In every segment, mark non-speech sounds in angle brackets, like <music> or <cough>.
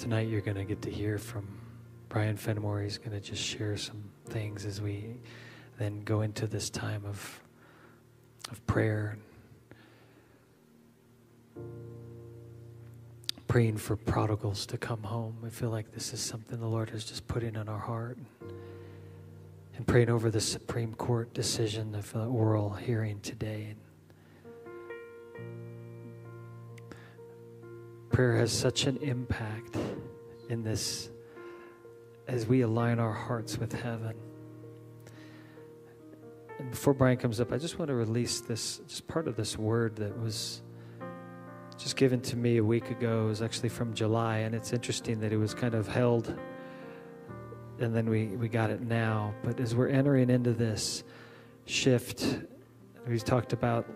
tonight you're going to get to hear from Brian Fenimore. He's going to just share some things as we then go into this time of, of prayer. Praying for prodigals to come home. I feel like this is something the Lord has just put in on our heart. And praying over the Supreme Court decision of the oral hearing today. Prayer has such an impact in this as we align our hearts with heaven. And before Brian comes up, I just want to release this, just part of this word that was just given to me a week ago. It was actually from July, and it's interesting that it was kind of held and then we, we got it now. But as we're entering into this shift, we've talked about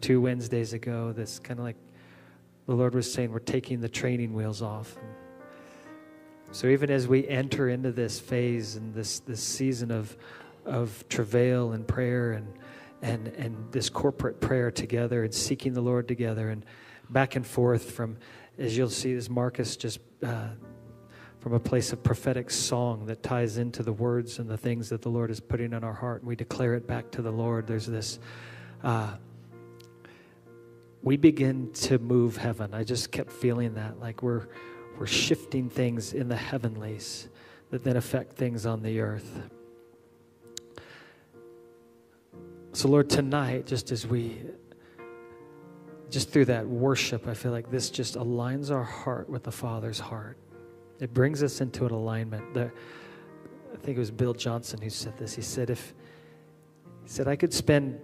two Wednesdays ago, this kind of like the Lord was saying, we're taking the training wheels off. So even as we enter into this phase and this, this season of, of travail and prayer and, and, and this corporate prayer together and seeking the Lord together and back and forth from, as you'll see, as Marcus just uh, from a place of prophetic song that ties into the words and the things that the Lord is putting in our heart. And we declare it back to the Lord. There's this. Uh, we begin to move heaven. I just kept feeling that like we're we're shifting things in the heavenlies that then affect things on the earth. So Lord, tonight just as we just through that worship, I feel like this just aligns our heart with the Father's heart. It brings us into an alignment. The, I think it was Bill Johnson who said this. He said, if he said I could spend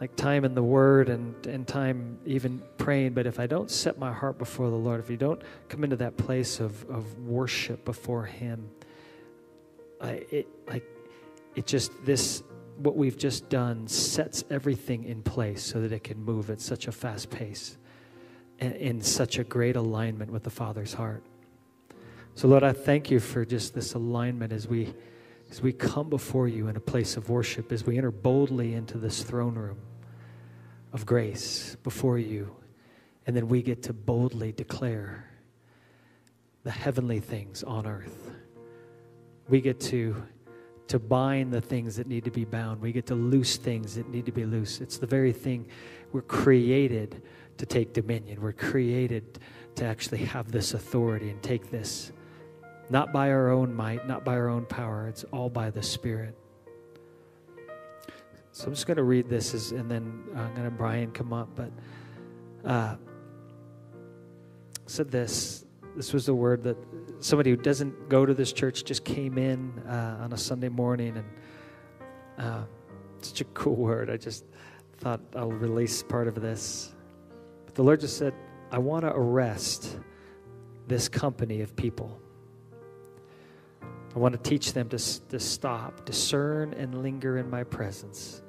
like time in the Word and, and time even praying. But if I don't set my heart before the Lord, if you don't come into that place of, of worship before Him, I, it like it just this what we've just done sets everything in place so that it can move at such a fast pace and in such a great alignment with the Father's heart. So Lord, I thank you for just this alignment as we as we come before you in a place of worship, as we enter boldly into this throne room of grace before you, and then we get to boldly declare the heavenly things on earth. We get to to bind the things that need to be bound. We get to loose things that need to be loose. It's the very thing we're created to take dominion. We're created to actually have this authority and take this not by our own might, not by our own power. It's all by the Spirit. So I'm just going to read this, as, and then I'm going to Brian come up. But uh, said this. This was the word that somebody who doesn't go to this church just came in uh, on a Sunday morning, and uh, such a cool <laughs> word. I just thought I'll release part of this. But the Lord just said, "I want to arrest this company of people." I want to teach them to, to stop, discern, and linger in my presence,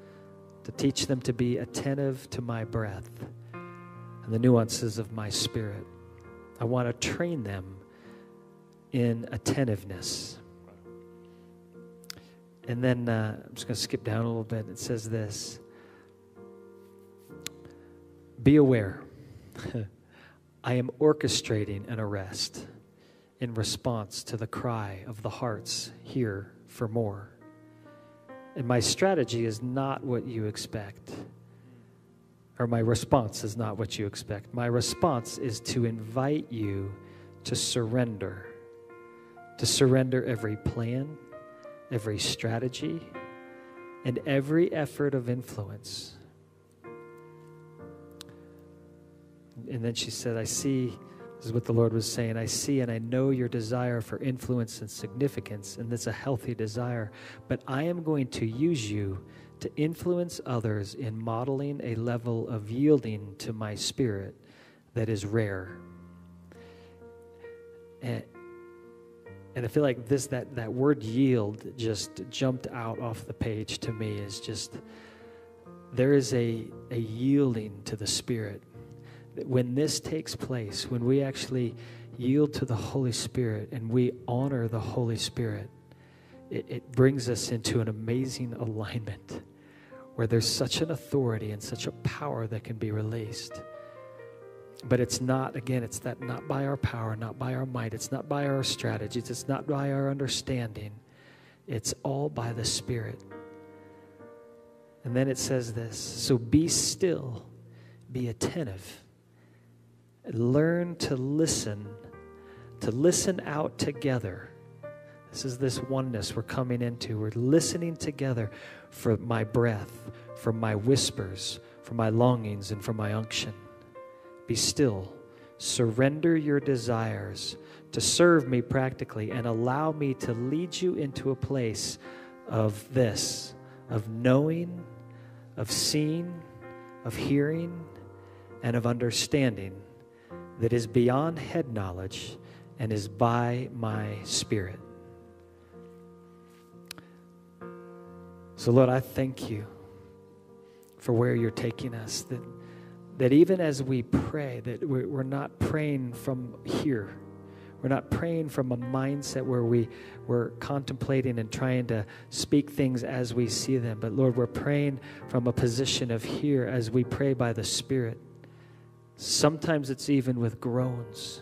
to teach them to be attentive to my breath and the nuances of my spirit. I want to train them in attentiveness. And then uh, I'm just going to skip down a little bit. It says this Be aware. <laughs> I am orchestrating an arrest in response to the cry of the hearts here for more. And my strategy is not what you expect, or my response is not what you expect. My response is to invite you to surrender, to surrender every plan, every strategy, and every effort of influence. And then she said, I see this is what the Lord was saying. I see and I know your desire for influence and significance, and that's a healthy desire. But I am going to use you to influence others in modeling a level of yielding to my spirit that is rare. And, and I feel like this that, that word yield just jumped out off the page to me is just there is a, a yielding to the spirit when this takes place, when we actually yield to the Holy Spirit and we honor the Holy Spirit, it, it brings us into an amazing alignment where there's such an authority and such a power that can be released. But it's not, again, it's that not by our power, not by our might, it's not by our strategies, it's not by our understanding. It's all by the Spirit. And then it says this So be still, be attentive, learn to listen, to listen out together. This is this oneness we're coming into. We're listening together for my breath, for my whispers, for my longings, and for my unction. Be still. Surrender your desires to serve me practically and allow me to lead you into a place of this, of knowing, of seeing, of hearing, and of understanding that is beyond head knowledge and is by my spirit. So, Lord, I thank you for where you're taking us. That that even as we pray, that we're not praying from here. We're not praying from a mindset where we, we're contemplating and trying to speak things as we see them. But Lord, we're praying from a position of here as we pray by the Spirit. Sometimes it's even with groans.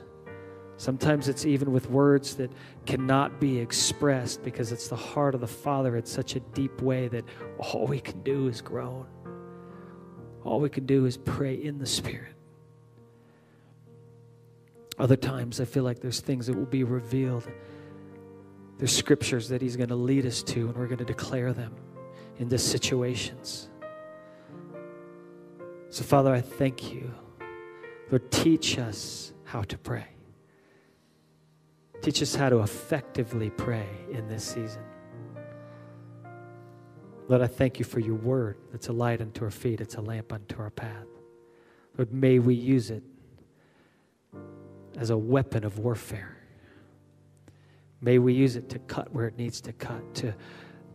Sometimes it's even with words that cannot be expressed because it's the heart of the Father in such a deep way that all we can do is groan. All we can do is pray in the Spirit. Other times, I feel like there's things that will be revealed. There's scriptures that He's going to lead us to, and we're going to declare them into situations. So, Father, I thank you. Lord, teach us how to pray. Teach us how to effectively pray in this season. Lord, I thank you for your word that's a light unto our feet, it's a lamp unto our path. Lord, may we use it as a weapon of warfare. May we use it to cut where it needs to cut, to,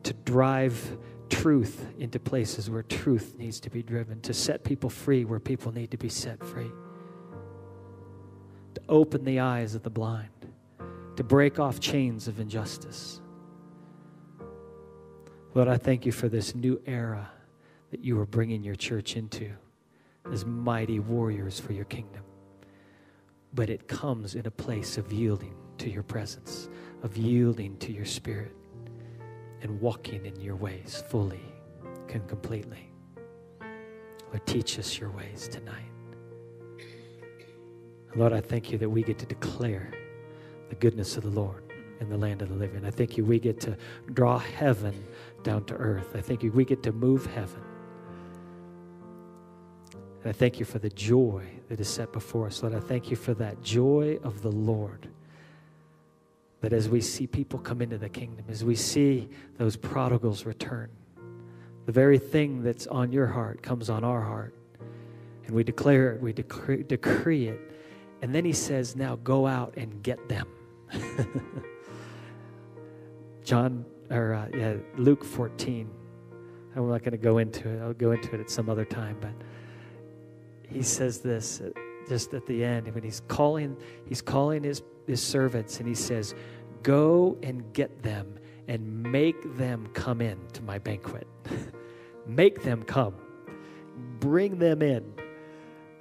to drive truth into places where truth needs to be driven, to set people free where people need to be set free, to open the eyes of the blind, to break off chains of injustice. Lord, I thank you for this new era that you are bringing your church into as mighty warriors for your kingdom. But it comes in a place of yielding to your presence, of yielding to your spirit, and walking in your ways fully and completely. Lord, teach us your ways tonight. Lord, I thank you that we get to declare the goodness of the Lord in the land of the living. I thank you we get to draw heaven down to earth. I thank you we get to move heaven. And I thank you for the joy that is set before us. Lord, I thank you for that joy of the Lord. That as we see people come into the kingdom, as we see those prodigals return, the very thing that's on your heart comes on our heart. And we declare it, we decree, decree it. And then he says, Now go out and get them. <laughs> John or uh, yeah, Luke 14. I'm not going to go into it. I'll go into it at some other time, but he says this uh, just at the end when he's calling he's calling his his servants and he says, "Go and get them and make them come in to my banquet. <laughs> make them come. Bring them in."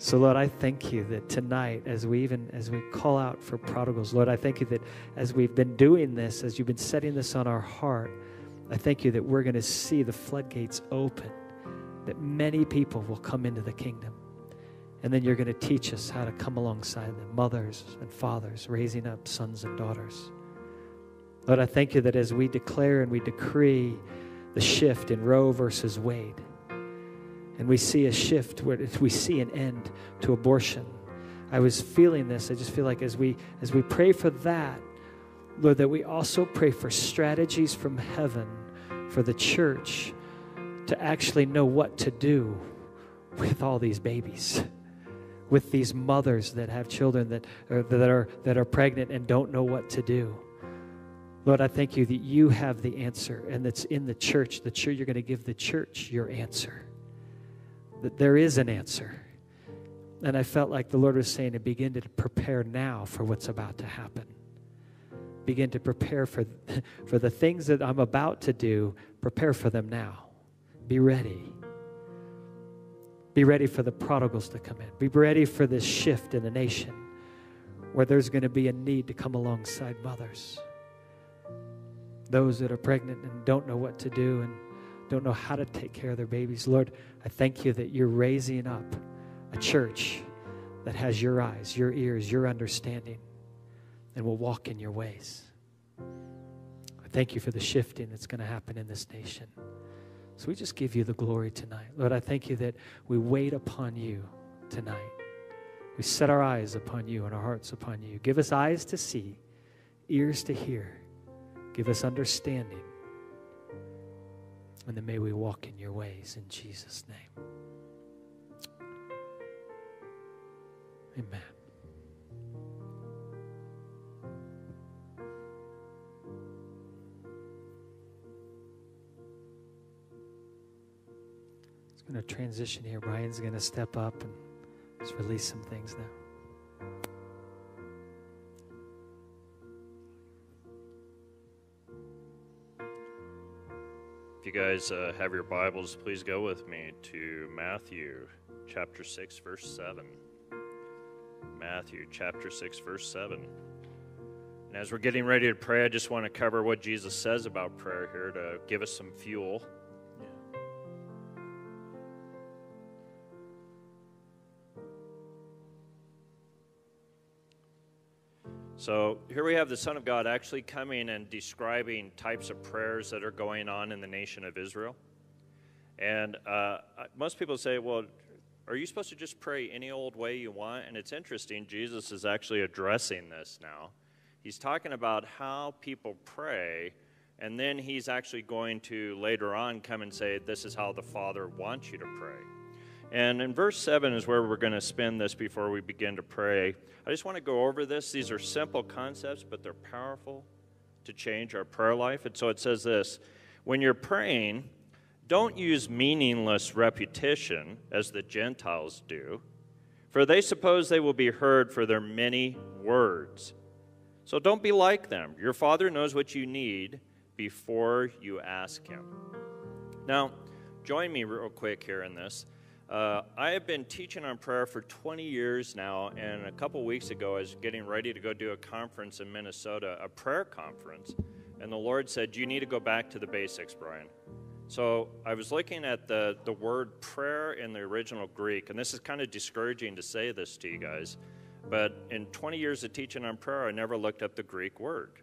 So, Lord, I thank you that tonight, as we even as we call out for prodigals, Lord, I thank you that as we've been doing this, as you've been setting this on our heart, I thank you that we're going to see the floodgates open, that many people will come into the kingdom. And then you're going to teach us how to come alongside them, mothers and fathers, raising up sons and daughters. Lord, I thank you that as we declare and we decree the shift in Roe versus Wade, and we see a shift where we see an end to abortion. I was feeling this. I just feel like as we as we pray for that, Lord, that we also pray for strategies from heaven for the church to actually know what to do with all these babies, with these mothers that have children that are, that are that are pregnant and don't know what to do. Lord, I thank you that you have the answer, and that's in the church. The church, you're going to give the church your answer that there is an answer. And I felt like the Lord was saying to begin to prepare now for what's about to happen. Begin to prepare for, <laughs> for the things that I'm about to do, prepare for them now. Be ready. Be ready for the prodigals to come in. Be ready for this shift in the nation where there's going to be a need to come alongside mothers. Those that are pregnant and don't know what to do and don't know how to take care of their babies. Lord, I thank you that you're raising up a church that has your eyes, your ears, your understanding, and will walk in your ways. I thank you for the shifting that's going to happen in this nation. So we just give you the glory tonight. Lord, I thank you that we wait upon you tonight. We set our eyes upon you and our hearts upon you. Give us eyes to see, ears to hear. Give us understanding. And then may we walk in your ways in Jesus' name. Amen. It's going to transition here. Brian's going to step up and just release some things now. You guys uh, have your Bibles, please go with me to Matthew chapter 6, verse 7. Matthew chapter 6, verse 7. And as we're getting ready to pray, I just want to cover what Jesus says about prayer here to give us some fuel. So here we have the Son of God actually coming and describing types of prayers that are going on in the nation of Israel. And uh, most people say, well, are you supposed to just pray any old way you want? And it's interesting, Jesus is actually addressing this now. He's talking about how people pray, and then he's actually going to later on come and say, This is how the Father wants you to pray. And in verse 7 is where we're going to spend this before we begin to pray. I just want to go over this. These are simple concepts, but they're powerful to change our prayer life. And so it says this When you're praying, don't use meaningless repetition as the Gentiles do, for they suppose they will be heard for their many words. So don't be like them. Your Father knows what you need before you ask Him. Now, join me real quick here in this. Uh, I have been teaching on prayer for 20 years now, and a couple weeks ago, I was getting ready to go do a conference in Minnesota, a prayer conference, and the Lord said, You need to go back to the basics, Brian. So I was looking at the, the word prayer in the original Greek, and this is kind of discouraging to say this to you guys, but in 20 years of teaching on prayer, I never looked up the Greek word.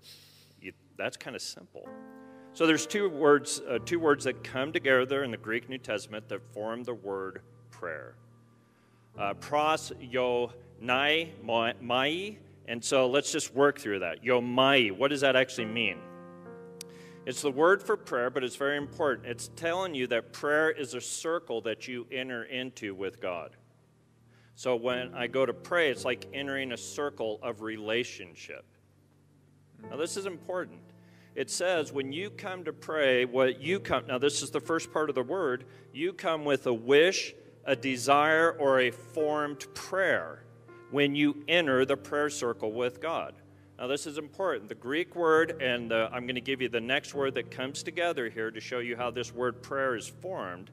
You, that's kind of simple. So there's two words, uh, two words that come together in the Greek New Testament that form the word prayer. Uh, pros yo nai mai, and so let's just work through that. Yo mai, what does that actually mean? It's the word for prayer, but it's very important. It's telling you that prayer is a circle that you enter into with God. So when I go to pray, it's like entering a circle of relationship. Now, this is important. It says when you come to pray, what you come, now this is the first part of the word, you come with a wish, a desire, or a formed prayer when you enter the prayer circle with God. Now, this is important. The Greek word, and the, I'm going to give you the next word that comes together here to show you how this word prayer is formed.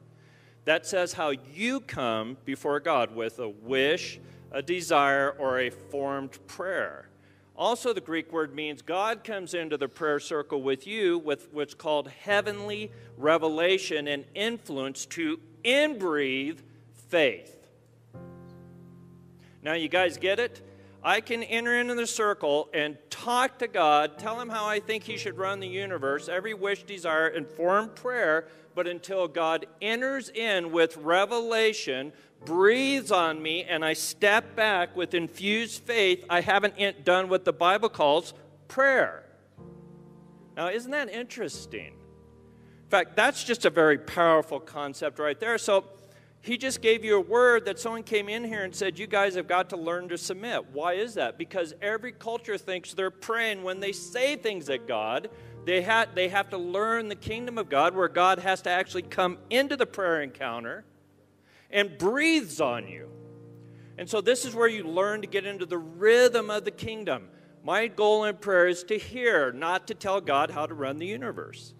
That says how you come before God with a wish, a desire, or a formed prayer. Also, the Greek word means God comes into the prayer circle with you with what's called heavenly revelation and influence to inbreathe faith. Now, you guys get it? I can enter into the circle and talk to God, tell him how I think he should run the universe, every wish, desire, and form prayer, but until God enters in with revelation, breathes on me, and I step back with infused faith, I haven't done what the Bible calls prayer. Now, isn't that interesting? In fact, that's just a very powerful concept right there. So, he just gave you a word that someone came in here and said, You guys have got to learn to submit. Why is that? Because every culture thinks they're praying when they say things at God. They, ha- they have to learn the kingdom of God where God has to actually come into the prayer encounter and breathes on you. And so, this is where you learn to get into the rhythm of the kingdom. My goal in prayer is to hear, not to tell God how to run the universe.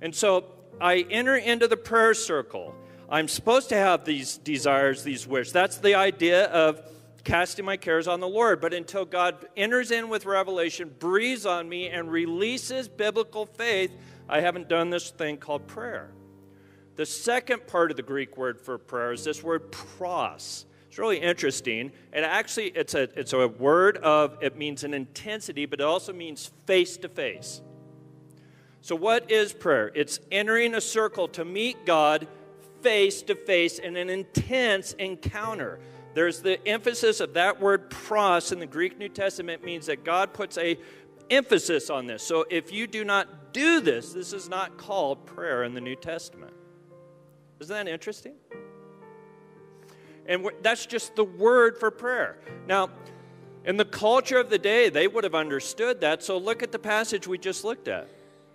And so, I enter into the prayer circle. I'm supposed to have these desires, these wishes. That's the idea of casting my cares on the Lord. But until God enters in with revelation, breathes on me, and releases biblical faith, I haven't done this thing called prayer. The second part of the Greek word for prayer is this word pros. It's really interesting. And actually, it's a, it's a word of, it means an intensity, but it also means face to face. So, what is prayer? It's entering a circle to meet God face to face in an intense encounter. There's the emphasis of that word pros in the Greek New Testament means that God puts a emphasis on this. So if you do not do this, this is not called prayer in the New Testament. Isn't that interesting? And that's just the word for prayer. Now, in the culture of the day, they would have understood that. So look at the passage we just looked at.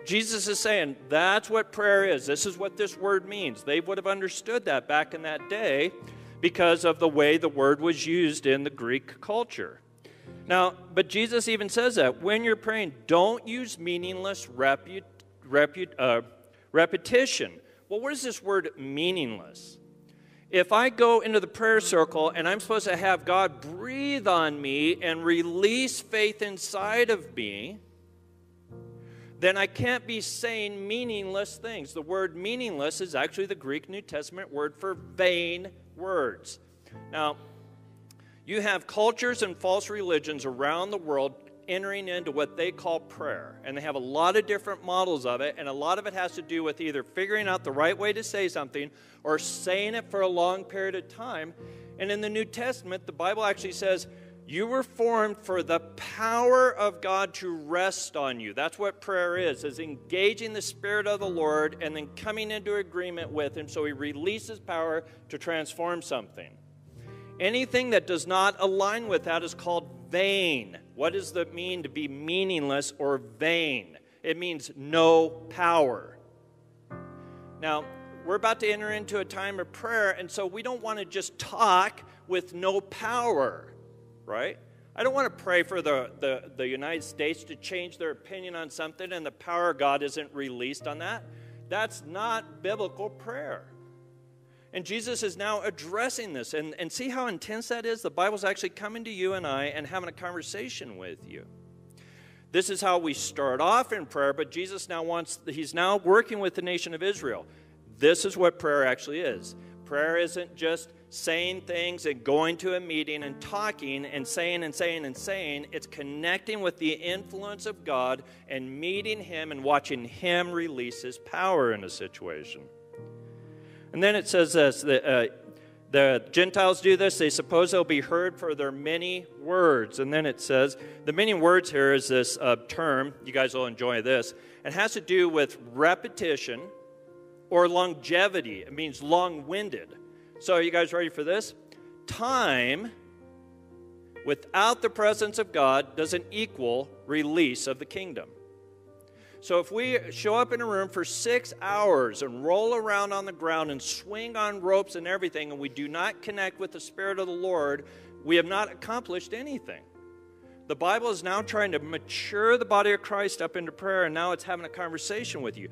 Jesus is saying that's what prayer is. This is what this word means. They would have understood that back in that day because of the way the word was used in the Greek culture. Now, but Jesus even says that when you're praying, don't use meaningless repu- repu- uh, repetition. Well, what is this word meaningless? If I go into the prayer circle and I'm supposed to have God breathe on me and release faith inside of me, then I can't be saying meaningless things. The word meaningless is actually the Greek New Testament word for vain words. Now, you have cultures and false religions around the world entering into what they call prayer. And they have a lot of different models of it, and a lot of it has to do with either figuring out the right way to say something or saying it for a long period of time. And in the New Testament, the Bible actually says, you were formed for the power of God to rest on you. That's what prayer is, is engaging the Spirit of the Lord and then coming into agreement with Him so He releases power to transform something. Anything that does not align with that is called vain. What does that mean to be meaningless or vain? It means no power. Now, we're about to enter into a time of prayer, and so we don't want to just talk with no power right? I don't want to pray for the, the, the United States to change their opinion on something and the power of God isn't released on that. That's not biblical prayer. And Jesus is now addressing this. And, and see how intense that is? The Bible's actually coming to you and I and having a conversation with you. This is how we start off in prayer, but Jesus now wants, he's now working with the nation of Israel. This is what prayer actually is. Prayer isn't just saying things and going to a meeting and talking and saying and saying and saying. It's connecting with the influence of God and meeting Him and watching Him release His power in a situation. And then it says this that, uh, the Gentiles do this, they suppose they'll be heard for their many words. And then it says, the many words here is this uh, term, you guys will enjoy this. It has to do with repetition or longevity. It means long winded. So, are you guys ready for this? Time without the presence of God doesn't equal release of the kingdom. So, if we show up in a room for six hours and roll around on the ground and swing on ropes and everything, and we do not connect with the Spirit of the Lord, we have not accomplished anything. The Bible is now trying to mature the body of Christ up into prayer, and now it's having a conversation with you.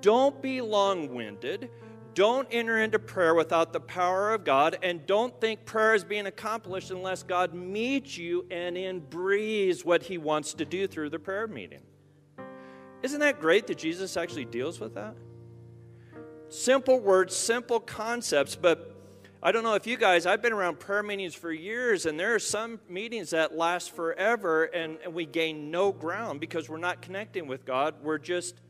Don't be long winded. Don't enter into prayer without the power of God, and don't think prayer is being accomplished unless God meets you and in breathes what He wants to do through the prayer meeting. Isn't that great that Jesus actually deals with that? Simple words, simple concepts, but I don't know if you guys, I've been around prayer meetings for years, and there are some meetings that last forever, and, and we gain no ground because we're not connecting with God. We're just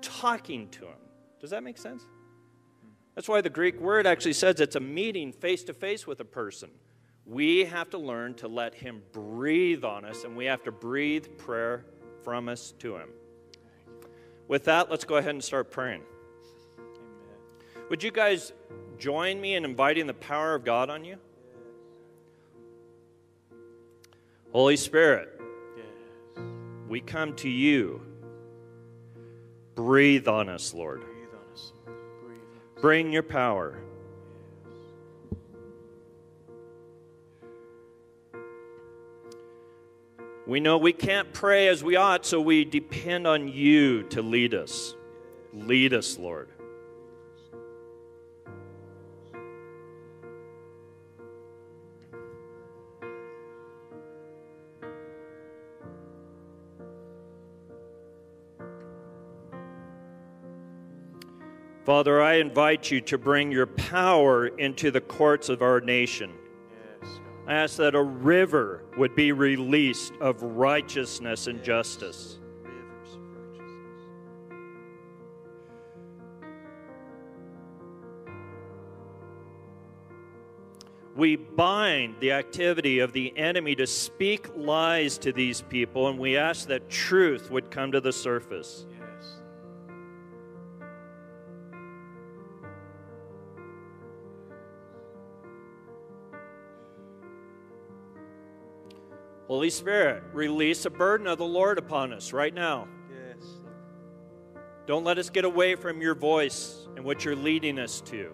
talking to Him. Does that make sense? That's why the Greek word actually says it's a meeting face to face with a person. We have to learn to let Him breathe on us, and we have to breathe prayer from us to Him. With that, let's go ahead and start praying. Amen. Would you guys join me in inviting the power of God on you? Holy Spirit, yes. we come to you. Breathe on us, Lord. Bring your power. We know we can't pray as we ought, so we depend on you to lead us. Lead us, Lord. Father, I invite you to bring your power into the courts of our nation. I ask that a river would be released of righteousness and justice. We bind the activity of the enemy to speak lies to these people, and we ask that truth would come to the surface. Holy Spirit, release a burden of the Lord upon us right now. Yes. Don't let us get away from your voice and what you're leading us to.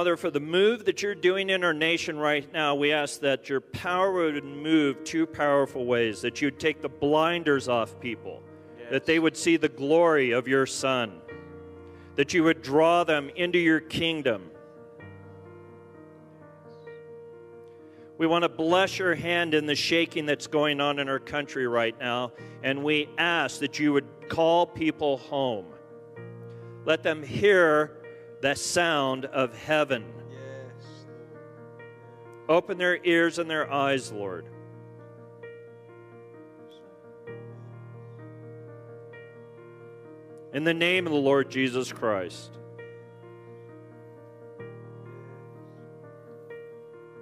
Father, for the move that you're doing in our nation right now, we ask that your power would move two powerful ways, that you'd take the blinders off people, that they would see the glory of your Son, that you would draw them into your kingdom. We want to bless your hand in the shaking that's going on in our country right now, and we ask that you would call people home. Let them hear the sound of heaven. Yes. Open their ears and their eyes, Lord. In the name of the Lord Jesus Christ.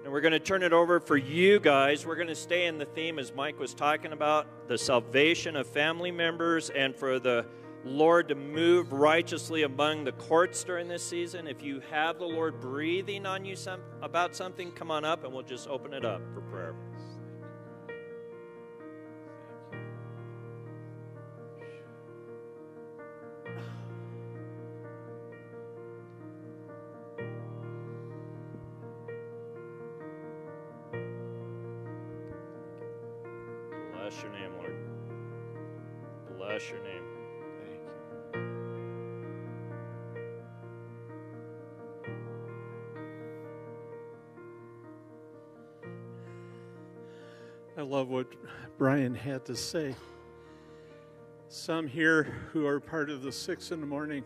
And we're going to turn it over for you guys. We're going to stay in the theme as Mike was talking about the salvation of family members and for the Lord to move righteously among the courts during this season. If you have the Lord breathing on you some, about something, come on up and we'll just open it up for prayer. Bless your name, Lord. Bless your name. I love what Brian had to say. Some here who are part of the six in the morning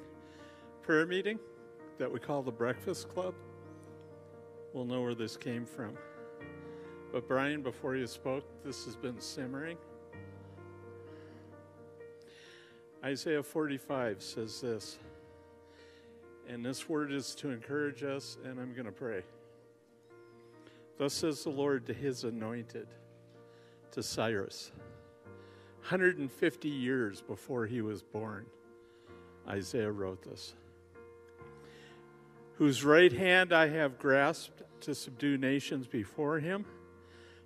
prayer meeting that we call the Breakfast Club will know where this came from. But Brian, before you spoke, this has been simmering. Isaiah 45 says this, and this word is to encourage us, and I'm going to pray. Thus says the Lord to his anointed, to Cyrus, 150 years before he was born, Isaiah wrote this. Whose right hand I have grasped to subdue nations before him,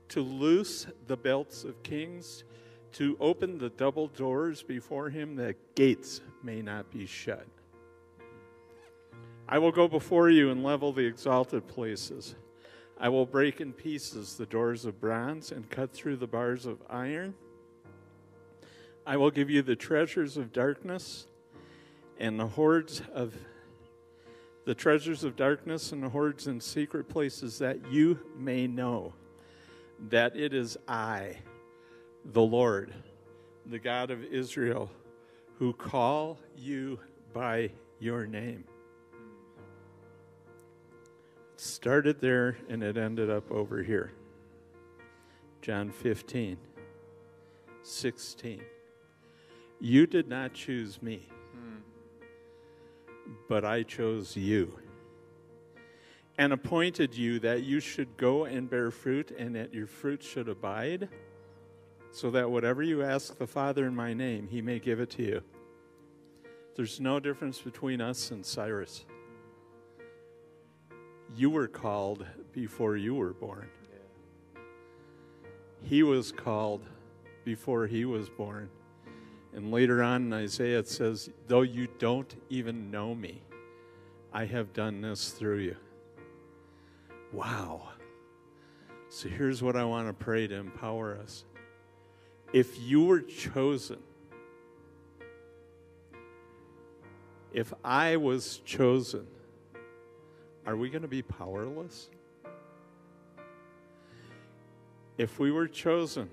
to loose the belts of kings to open the double doors before him that gates may not be shut. I will go before you and level the exalted places. I will break in pieces the doors of bronze and cut through the bars of iron. I will give you the treasures of darkness and the hoards of the treasures of darkness and the hoards in secret places that you may know that it is I the Lord, the God of Israel, who call you by your name. Started there and it ended up over here. John 15, 16. You did not choose me, but I chose you and appointed you that you should go and bear fruit and that your fruit should abide so that whatever you ask the Father in my name, he may give it to you. There's no difference between us and Cyrus. You were called before you were born. He was called before he was born. And later on in Isaiah, it says, Though you don't even know me, I have done this through you. Wow. So here's what I want to pray to empower us if you were chosen, If I was chosen, are we going to be powerless? If we were chosen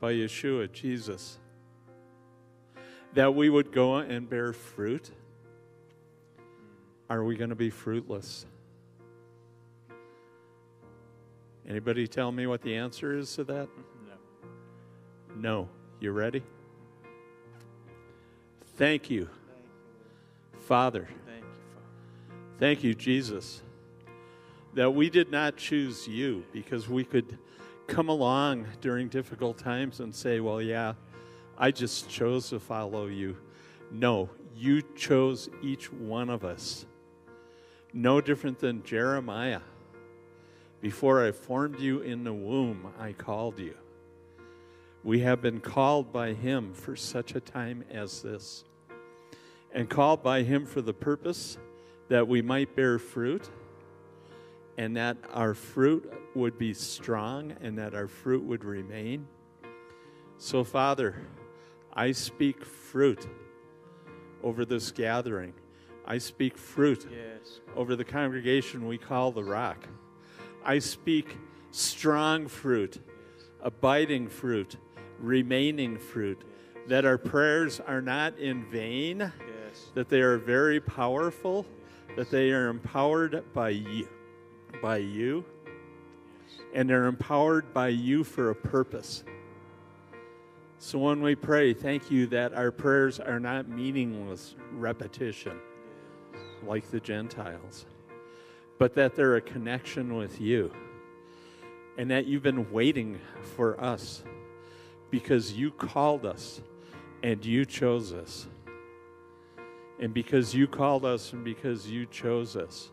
by Yeshua, Jesus, that we would go and bear fruit, are we going to be fruitless? Anybody tell me what the answer is to that? No. No. You ready? Thank you, Father. Thank you, Jesus, that we did not choose you because we could come along during difficult times and say, well, yeah, I just chose to follow you. No, you chose each one of us. No different than Jeremiah. Before I formed you in the womb, I called you. We have been called by him for such a time as this, and called by him for the purpose that we might bear fruit, and that our fruit would be strong, and that our fruit would remain. So, Father, I speak fruit over this gathering. I speak fruit Yes. over the congregation we call the rock. I speak strong fruit, abiding fruit, remaining fruit, that our prayers are not in vain, Yes. that they are very powerful, that they are empowered by you, by you, and they're empowered by you for a purpose. So when we pray, thank you that our prayers are not meaningless repetition like the Gentiles, but that they're a connection with you. And that you've been waiting for us because you called us and you chose us. And because you called us and because you chose us,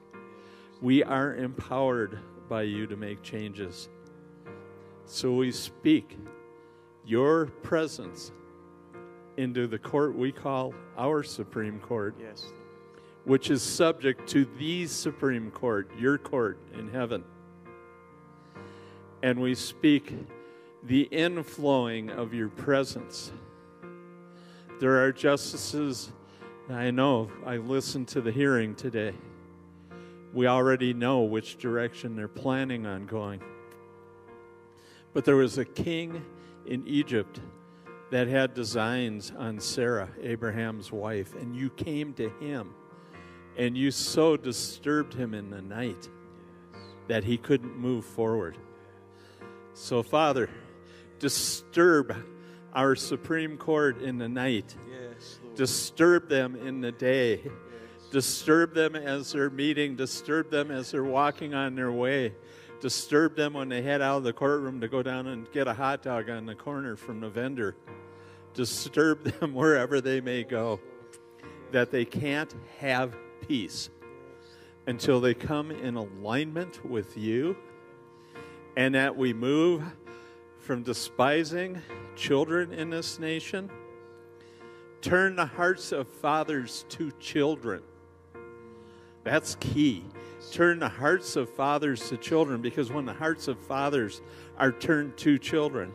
we are empowered by you to make changes. So we speak your presence into the court we call our Supreme Court Yes. which is subject to the Supreme Court, your court in heaven. And we speak the inflowing of your presence. There are justices, I know, I listened to the hearing today. We already know which direction they're planning on going. But there was a king in Egypt that had designs on Sarah, Abraham's wife, and you came to him and you so disturbed him in the night that he couldn't move forward. So, Father, disturb our Supreme Court in the night, Yes, disturb them in the day, disturb them as they're meeting, disturb them as they're walking on their way, disturb them when they head out of the courtroom to go down and get a hot dog on the corner from the vendor, disturb <laughs> them wherever they may go, that they can't have peace until they come in alignment with you and that we move from despising children in this nation. Turn the hearts of fathers to children. That's key. Turn the hearts of fathers to children because when the hearts of fathers are turned to children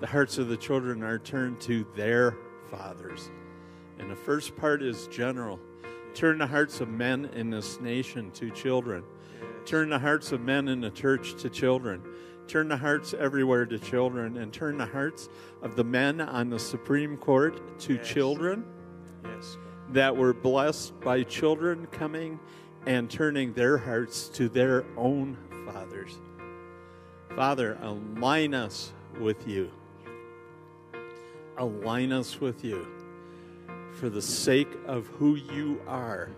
the hearts of the children are turned to their fathers. And the first part is general. Turn the hearts of men in this nation to children. Turn the hearts of men in the church to children. Turn the hearts everywhere to children. And turn the hearts of the men on the Supreme Court to Yes. children Yes. that were blessed by children coming and turning their hearts to their own fathers. Father, align us with you. Align us with you for the sake of who you are.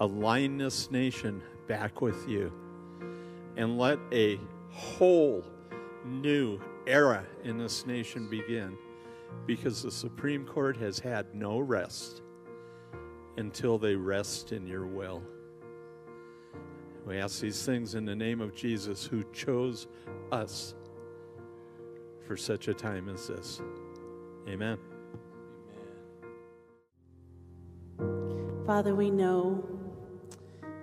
Align this nation back with you. And let a whole new era in this nation begin because the Supreme Court has had no rest until they rest in your will. We ask these things in the name of Jesus, who chose us for such a time as this. Amen. Father, we know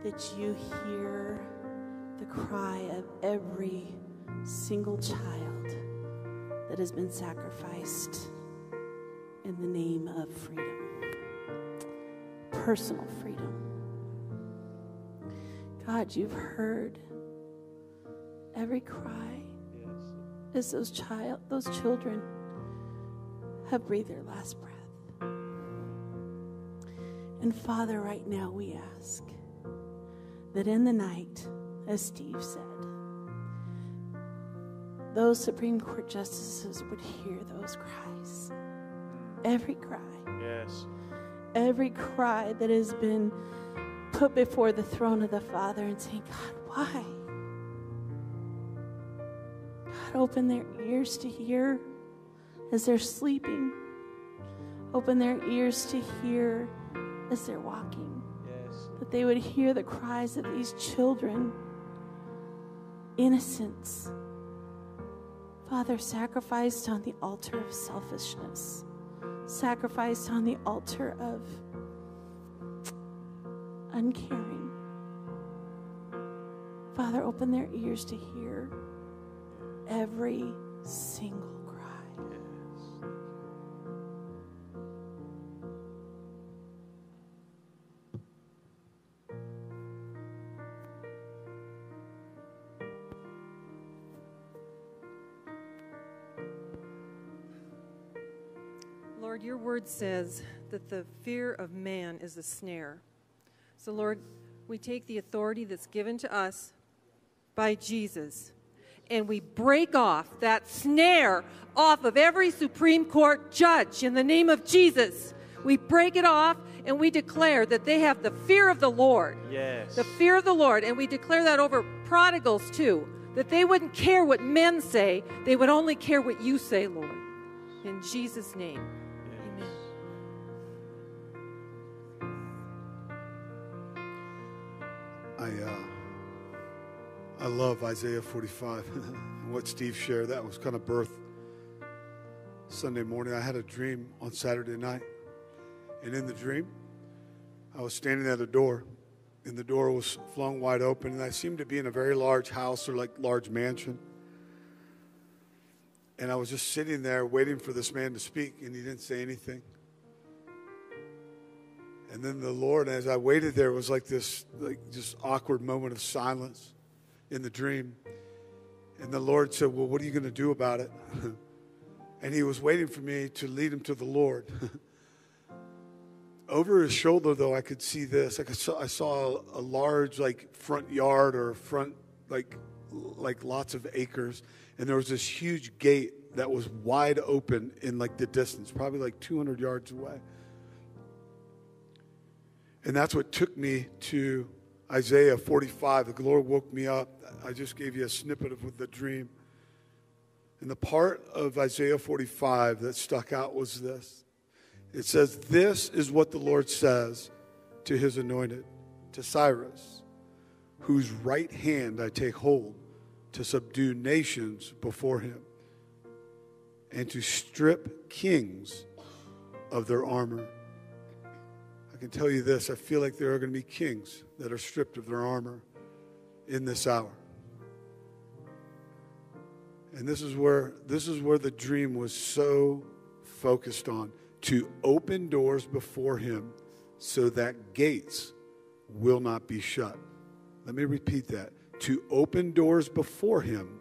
that you hear cry of every single child that has been sacrificed in the name of freedom. personal freedom. God, you've heard every cry as those child those children have breathed their last breath. And Father, right now we ask that in the night, as Steve said, those Supreme Court justices would hear those cries. Every cry. Yes. Every cry that has been put before the throne of the Father and saying, God, why? God, open their ears to hear as they're sleeping. Open their ears to hear as they're walking. Yes. That they would hear the cries of these children, innocence. Father, sacrificed on the altar of selfishness, sacrificed on the altar of uncaring. Father, open their ears to hear every single word says that the fear of man is a snare. So, Lord, we take the authority that's given to us by Jesus and we break off that snare off of every Supreme Court judge in the name of Jesus. We break it off and we declare that they have the fear of the Lord. Yes. The fear of the Lord. And we declare that over prodigals too, that they wouldn't care what men say, they would only care what you say, Lord. In Jesus' name. I uh, I love Isaiah 45 <laughs> and what Steve shared. That was kind of birth Sunday morning. I had a dream on Saturday night, and in the dream, I was standing at a door, and the door was flung wide open, and I seemed to be in a very large house or like large mansion. And I was just sitting there waiting for this man to speak, and he didn't say anything. And then the Lord, as I waited there, was like this, like just awkward moment of silence in the dream. And the Lord said, "Well, what are you going to do about it?" <laughs> and He was waiting for me to lead him to the Lord. <laughs> Over his shoulder, though, I could see this. Like I saw, I saw a, large, like front yard or front, like, like lots of acres, and there was this huge gate that was wide open in like the distance, probably like 200 yards away. And that's what took me to Isaiah 45. The Lord woke me up. I just gave you a snippet of the dream. And the part of Isaiah 45 that stuck out was this it says, This is what the Lord says to his anointed, to Cyrus, whose right hand I take hold to subdue nations before him and to strip kings of their armor. Can tell you this I feel like there are going to be kings that are stripped of their armor in this hour. And this is where this is where the dream was so focused on to open doors before him so that gates will not be shut. Let me repeat that. To open doors before him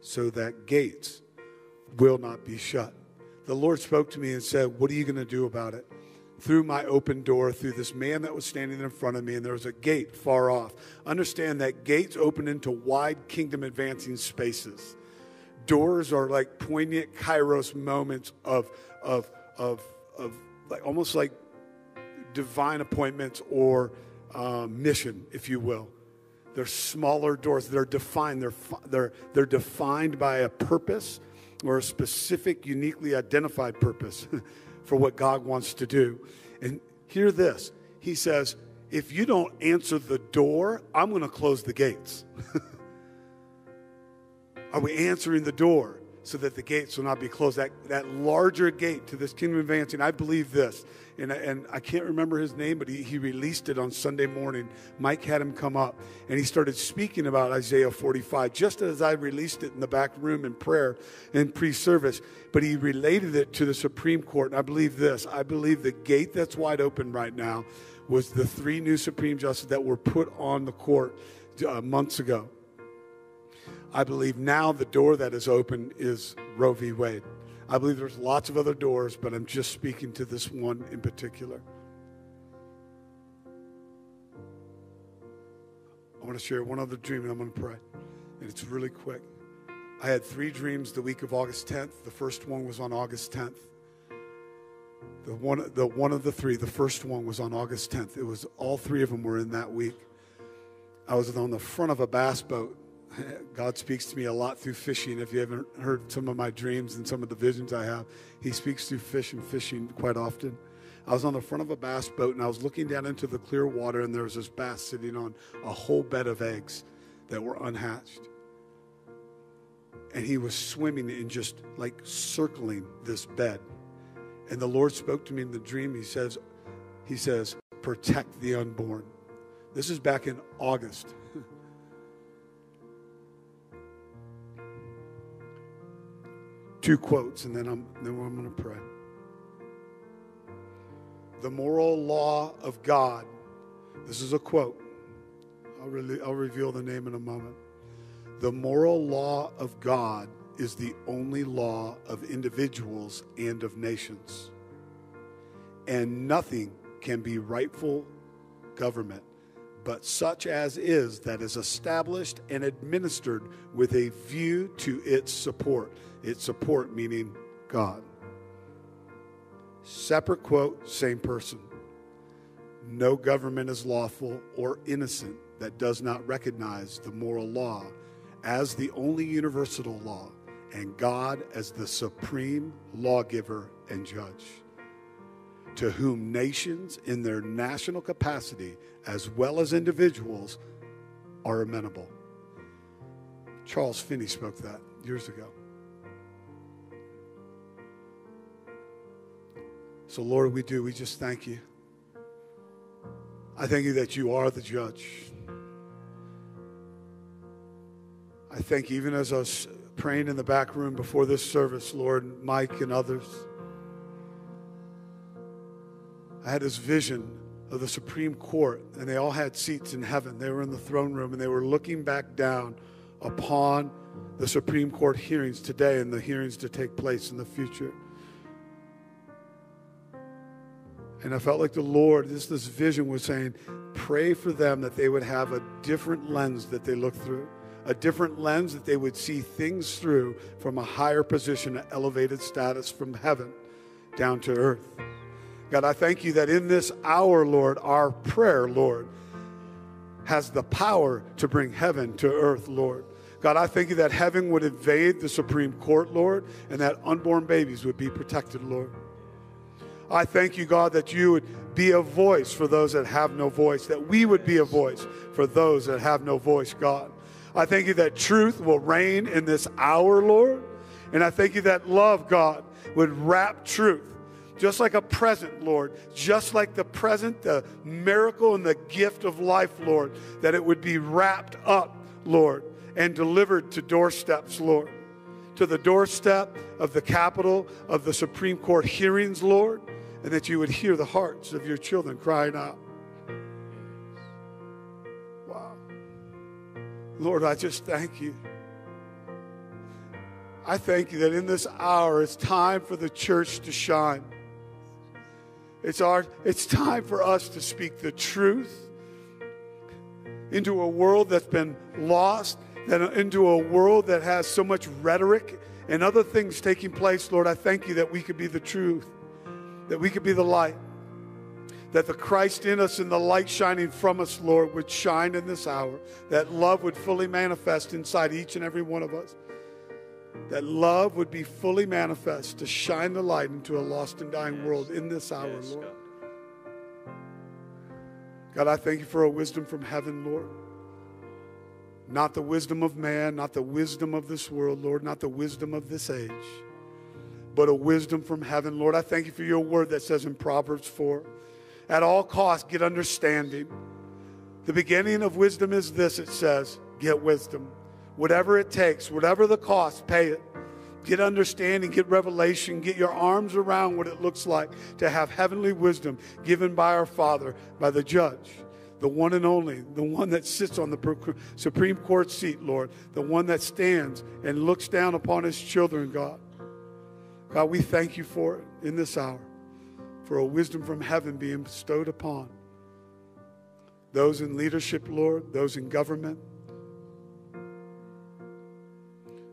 so that gates will not be shut. The Lord spoke to me and said, What are you going to do about it? Through my open door, through this man that was standing in front of me, and there was a gate far off. Understand that gates open into wide kingdom advancing spaces. Doors are like poignant kairos moments of, of, of, of like almost like divine appointments or um, mission, if you will. They're smaller doors. They're defined. They're, they're, they're defined by a purpose or a specific, uniquely identified purpose <laughs> for what God wants to do. And hear this He says, if you don't answer the door, I'm going to close the gates. <laughs> Are we answering the door? so that the gates will not be closed. That, that larger gate to this kingdom advancing, I believe this. And, and I can't remember his name, but he, he released it on Sunday morning. Mike had him come up, and he started speaking about Isaiah 45, just as I released it in the back room in prayer in pre service. But he related it to the Supreme Court. And I believe this I believe the gate that's wide open right now was the three new Supreme Justices that were put on the court uh, months ago. I believe now the door that is open is Roe v. Wade. I believe there's lots of other doors, but I'm just speaking to this one in particular. I want to share one other dream and I'm going to pray. And it's really quick. I had three dreams the week of August 10th. The first one was on August 10th. The one, the one of the three, the first one was on August 10th. It was all three of them were in that week. I was on the front of a bass boat. God speaks to me a lot through fishing. If you haven't heard some of my dreams and some of the visions I have, He speaks through fish and fishing quite often. I was on the front of a bass boat and I was looking down into the clear water, and there was this bass sitting on a whole bed of eggs that were unhatched. And he was swimming and just like circling this bed. And the Lord spoke to me in the dream. He says, He says, protect the unborn. This is back in August. Two quotes, and then I'm, then I'm going to pray. The moral law of God. This is a quote. I'll, I'll reveal the name in a moment. The moral law of God is the only law of individuals and of nations. And nothing can be rightful government but such as is that is established and administered with a view to its support. Its support meaning God. Separate quote, same person. No government is lawful or innocent that does not recognize the moral law as the only universal law and God as the supreme lawgiver and judge, to whom nations in their national capacity as well as individuals are amenable. Charles Finney spoke that years ago. So, Lord, we do. We just thank you. I thank you that you are the judge. I thank you, even as I was praying in the back room before this service, Lord, Mike and others, I had this vision of the Supreme Court, and they all had seats in heaven. They were in the throne room, and they were looking back down upon the Supreme Court hearings today and the hearings to take place in the future. And I felt like the Lord, this, this vision was saying, pray for them that they would have a different lens that they look through, a different lens that they would see things through from a higher position, an elevated status from heaven down to earth. God, I thank you that in this hour, Lord, our prayer, Lord, has the power to bring heaven to earth, Lord. God, I thank you that heaven would invade the Supreme Court, Lord, and that unborn babies would be protected, Lord. I thank you, God, that you would be a voice for those that have no voice, that we would be a voice for those that have no voice, God. I thank you that truth will reign in this hour, Lord. And I thank you that love, God, would wrap truth just like a present, Lord, just like the present, the miracle and the gift of life, Lord, that it would be wrapped up, Lord, and delivered to doorsteps, Lord, to the doorstep of the capital of the Supreme Court hearings, Lord, and that you would hear the hearts of your children crying out. Wow. Lord, I just thank you. I thank you that in this hour it's time for the church to shine. It's, our, it's time for us to speak the truth into a world that's been lost, that, into a world that has so much rhetoric and other things taking place. Lord, I thank you that we could be the truth, that we could be the light, that the Christ in us and the light shining from us, Lord, would shine in this hour, that love would fully manifest inside each and every one of us that love would be fully manifest to shine the light into a lost and dying yes. world in this hour, yes, Lord. God. God, I thank you for a wisdom from heaven, Lord. Not the wisdom of man, not the wisdom of this world, Lord, not the wisdom of this age, but a wisdom from heaven. Lord, I thank you for your word that says in Proverbs 4 at all costs, get understanding. The beginning of wisdom is this it says, get wisdom. Whatever it takes, whatever the cost, pay it. Get understanding, get revelation, get your arms around what it looks like to have heavenly wisdom given by our Father, by the judge, the one and only, the one that sits on the Supreme Court seat, Lord, the one that stands and looks down upon his children, God. God, we thank you for it in this hour, for a wisdom from heaven being bestowed upon those in leadership, Lord, those in government,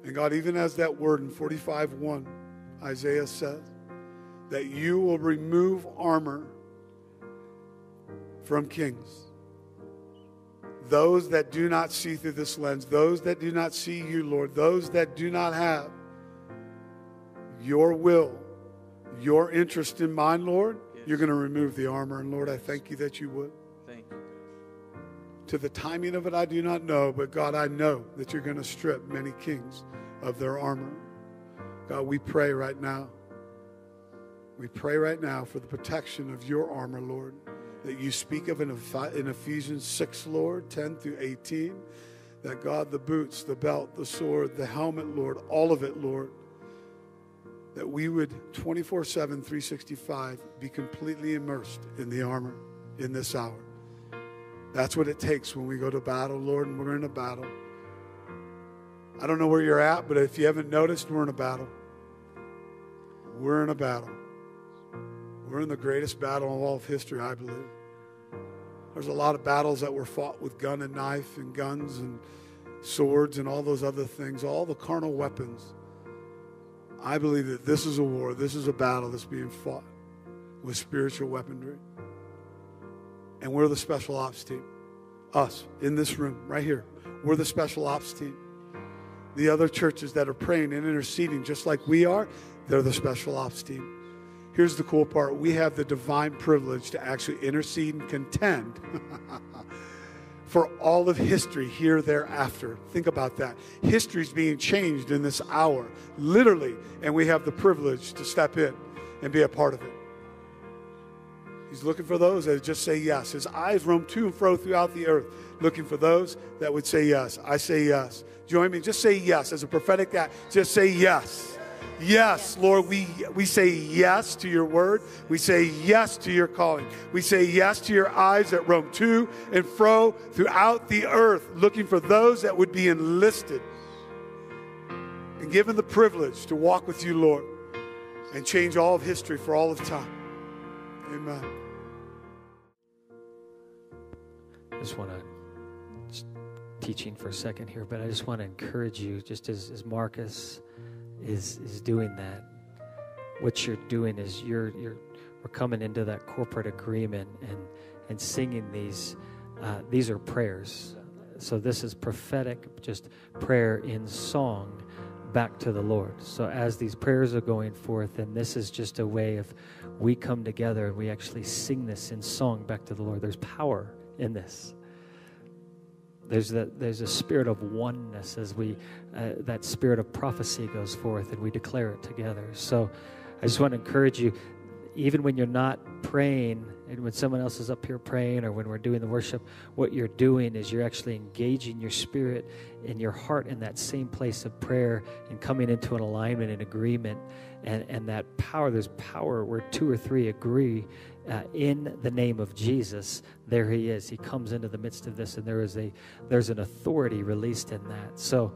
And God, even as that word in 45 1, Isaiah says, that you will remove armor from kings. Those that do not see through this lens, those that do not see you, Lord, those that do not have your will, your interest in mind, Lord, yes. you're going to remove the armor. And Lord, I thank you that you would. To the timing of it, I do not know, but God, I know that you're going to strip many kings of their armor. God, we pray right now. We pray right now for the protection of your armor, Lord, that you speak of in, Ephesians 6, Lord, 10 through 18. That God, the boots, the belt, the sword, the helmet, Lord, all of it, Lord, that we would 24 7, 365 be completely immersed in the armor in this hour. That's what it takes when we go to battle, Lord, and we're in a battle. I don't know where you're at, but if you haven't noticed, we're in a battle. We're in a battle. We're in the greatest battle of all of history, I believe. There's a lot of battles that were fought with gun and knife and guns and swords and all those other things, all the carnal weapons. I believe that this is a war, this is a battle that's being fought with spiritual weaponry. And we're the special ops team. Us in this room, right here. We're the special ops team. The other churches that are praying and interceding just like we are, they're the special ops team. Here's the cool part we have the divine privilege to actually intercede and contend <laughs> for all of history here thereafter. Think about that. History's being changed in this hour, literally, and we have the privilege to step in and be a part of it. He's looking for those that just say yes. His eyes roam to and fro throughout the earth, looking for those that would say yes. I say yes. Join me. Just say yes as a prophetic act. Just say yes. Yes, Lord, we, we say yes to your word. We say yes to your calling. We say yes to your eyes that roam to and fro throughout the earth, looking for those that would be enlisted and given the privilege to walk with you, Lord, and change all of history for all of time. Amen. I just want to teaching for a second here, but I just want to encourage you, just as, as Marcus is is doing that. What you're doing is you're you're we're coming into that corporate agreement and and singing these. Uh, these are prayers. So this is prophetic, just prayer in song back to the Lord. So as these prayers are going forth, and this is just a way of we come together and we actually sing this in song back to the Lord. There's power in this. There's, a there's a spirit of oneness as we, uh, that spirit of prophecy goes forth and we declare it together. So I just want to encourage you, even when you're not praying, and when someone else is up here praying, or when we're doing the worship, what you're doing is you're actually engaging your spirit and your heart in that same place of prayer and coming into an alignment and agreement. And, and that power, there's power where two or three agree uh, in the name of Jesus, there he is. He comes into the midst of this, and there is a there's an authority released in that. So,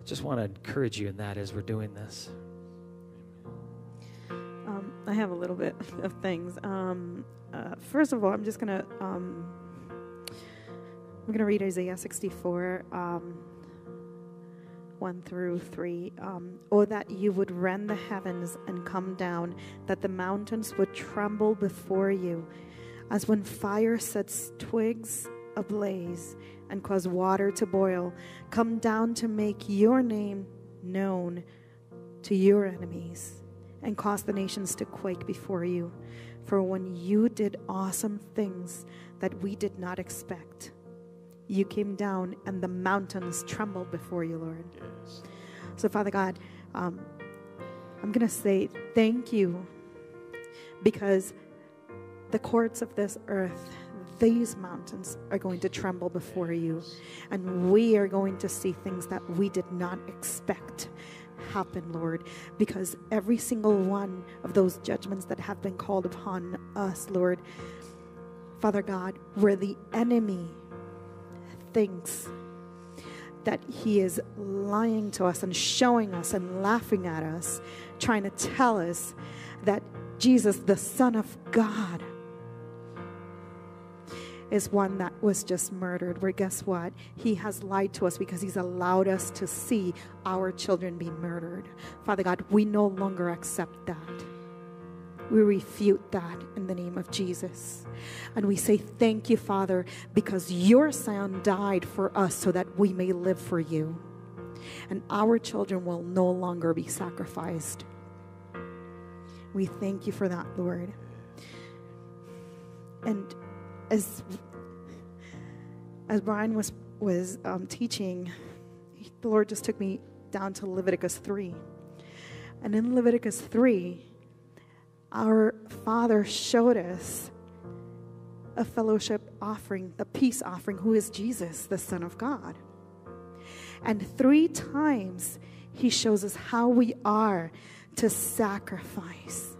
I just want to encourage you in that as we're doing this. I have a little bit of things. Um, uh, first of all, I'm just gonna um, I'm gonna read Isaiah 64. Um, 1 through 3. Um, or that you would rend the heavens and come down, that the mountains would tremble before you, as when fire sets twigs ablaze and cause water to boil. Come down to make your name known to your enemies and cause the nations to quake before you. For when you did awesome things that we did not expect, you came down and the mountains trembled before you, Lord. Yes. So, Father God, um, I'm going to say thank you because the courts of this earth, these mountains are going to tremble before you. And we are going to see things that we did not expect happen, Lord, because every single one of those judgments that have been called upon us, Lord, Father God, where the enemy thinks that he is lying to us and showing us and laughing at us, trying to tell us that Jesus, the Son of God, is one that was just murdered. Where guess what? He has lied to us because he's allowed us to see our children be murdered. Father God, we no longer accept that. We refute that in the name of Jesus. And we say, Thank you, Father, because your Son died for us so that we may live for you. And our children will no longer be sacrificed. We thank you for that, Lord. And as as Brian was was um, teaching, the Lord just took me down to Leviticus three, and in Leviticus three, our Father showed us a fellowship offering, a peace offering, who is Jesus, the Son of God. And three times he shows us how we are to sacrifice.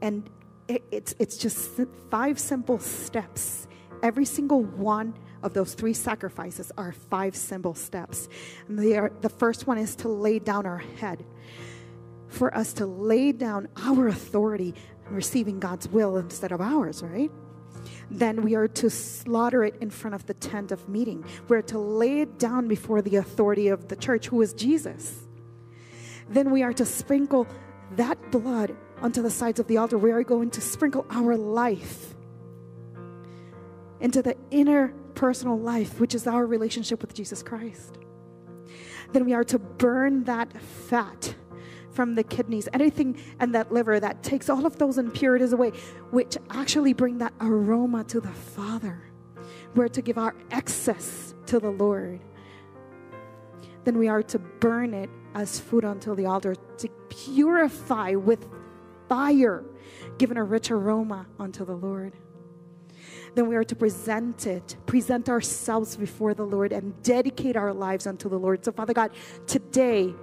And it, it's, it's just five simple steps. Every single one of those three sacrifices are five simple steps. And they are, the first one is to lay down our head for us to lay down our authority receiving God's will instead of ours, right? Then we are to slaughter it in front of the tent of meeting. We're to lay it down before the authority of the church, who is Jesus. Then we are to sprinkle that blood onto the sides of the altar. We are going to sprinkle our life into the inner personal life, which is our relationship with Jesus Christ. Then we are to burn that fat from the kidneys, anything and that liver that takes all of those impurities away, which actually bring that aroma to the Father. We're to give our excess to the Lord. Then we are to burn it as food until the altar, to purify with fire, giving a rich aroma unto the Lord. Then we are to present it, present ourselves before the Lord, and dedicate our lives unto the Lord. So, Father God, today,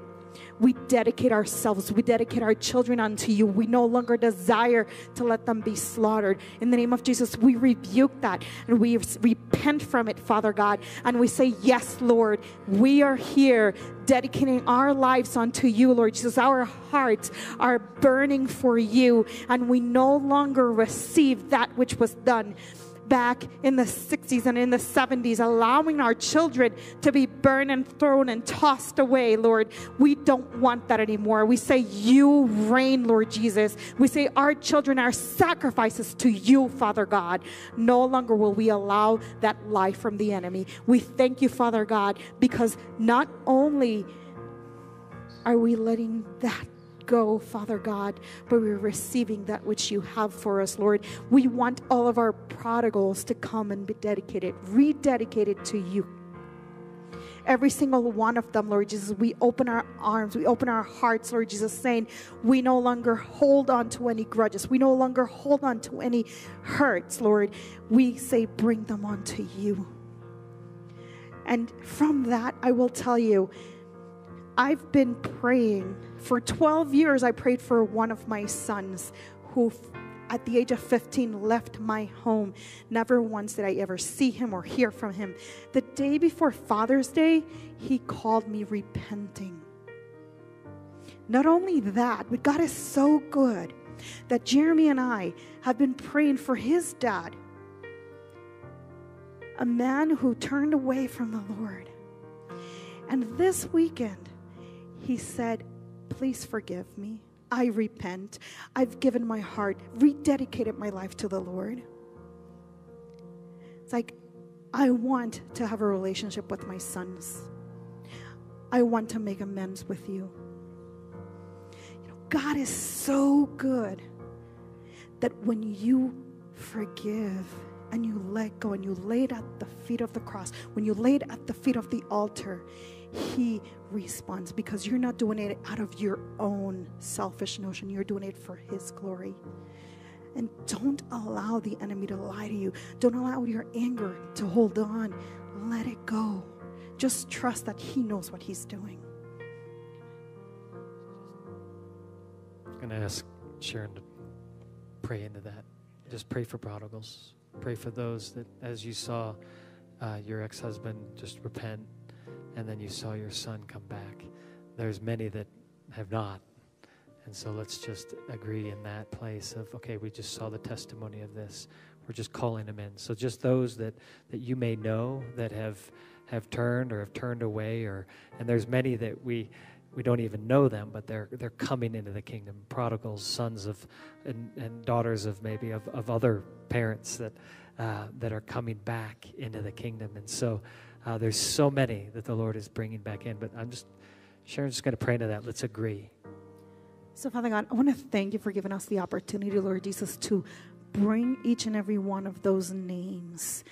we dedicate ourselves, we dedicate our children unto you. We no longer desire to let them be slaughtered. In the name of Jesus, we rebuke that and we repent from it, Father God. And we say, Yes, Lord, we are here dedicating our lives unto you, Lord Jesus. Our hearts are burning for you, and we no longer receive that which was done back in the 60s and in the 70s, allowing our children to be burned and thrown and tossed away, Lord. We don't want that anymore. We say, You reign, Lord Jesus. We say, Our children are sacrifices to you, Father God. No longer will we allow that life from the enemy. We thank you, Father God, because not only are we letting that go, Father God, but we're receiving that which you have for us, Lord. We want all of our prodigals to come and be dedicated, rededicated to you. Every single one of them, Lord Jesus, we open our arms, we open our hearts, Lord Jesus, saying, We no longer hold on to any grudges, we no longer hold on to any hurts, Lord. We say, Bring them onto you. And from that, I will tell you, I've been praying for 12 years. I prayed for one of my sons who, at the age of 15, left my home. Never once did I ever see him or hear from him. The day before Father's Day, he called me repenting. Not only that, but God is so good that Jeremy and I have been praying for his dad, a man who turned away from the Lord. And this weekend, he said, Please forgive me. I repent. I've given my heart, rededicated my life to the Lord. It's like, I want to have a relationship with my sons. I want to make amends with you. you know, God is so good that when you forgive and you let go and you laid at the feet of the cross, when you laid at the feet of the altar, He responds because you're not doing it out of your own selfish notion, you're doing it for His glory. And don't allow the enemy to lie to you. Don't allow your anger to hold on. Let it go. Just trust that He knows what He's doing. I'm going to ask Sharon to pray into that. Just pray for prodigals. Pray for those that, as you saw uh, your ex husband just repent and then you saw your son come back. There's many that have not. And so let's just agree in that place of, okay, we just saw the testimony of this. We're just calling them in. So just those that, that you may know that have have turned or have turned away or and there's many that we we don't even know them, but they're they're coming into the kingdom. Prodigals, sons of and, and daughters of maybe of, of other parents that uh, that are coming back into the kingdom. And so uh, there's so many that the Lord is bringing back in. But I'm just Sharon's just going to pray into that. Let's agree. So, Father God, I want to thank you for giving us the opportunity, Lord Jesus, to bring each and every one of those names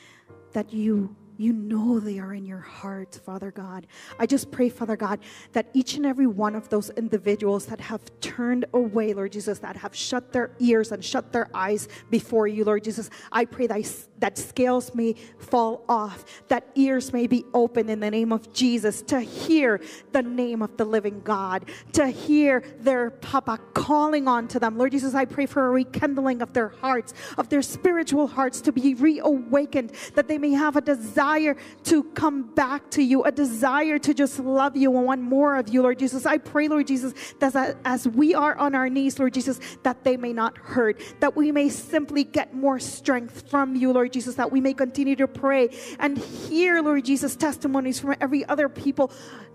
that you you know they are in your heart, Father God. I just pray, Father God, that each and every one of those individuals that have turned away, Lord Jesus, that have shut their ears and shut their eyes before you, Lord Jesus, I pray that, that scales may fall off, that ears may be open in the name of Jesus to hear the name of the living God, to hear their Papa calling on to them. Lord Jesus, I pray for a rekindling of their hearts, of their spiritual hearts to be reawakened, that they may have a desire to come back to you, a desire to just love you and want more of you, Lord Jesus. I pray, Lord Jesus, that as we are on our knees, Lord Jesus, that they may not hurt, that we may simply get more strength from you, Lord Jesus, that we may continue to pray and hear, Lord Jesus, testimonies from every other people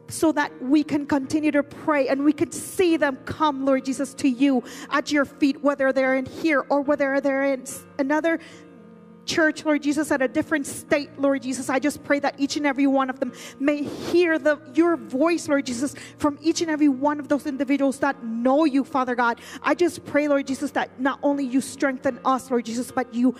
so that we can continue to pray and we can see them come, Lord Jesus, to you at your feet, whether they're in here or whether they're in another church, Lord Jesus, at a different state, Lord Jesus. I just pray that each and every one of them may hear the your voice, Lord Jesus, from each and every one of those individuals that know you, Father God. I just pray, Lord Jesus, that not only you strengthen us, Lord Jesus, but you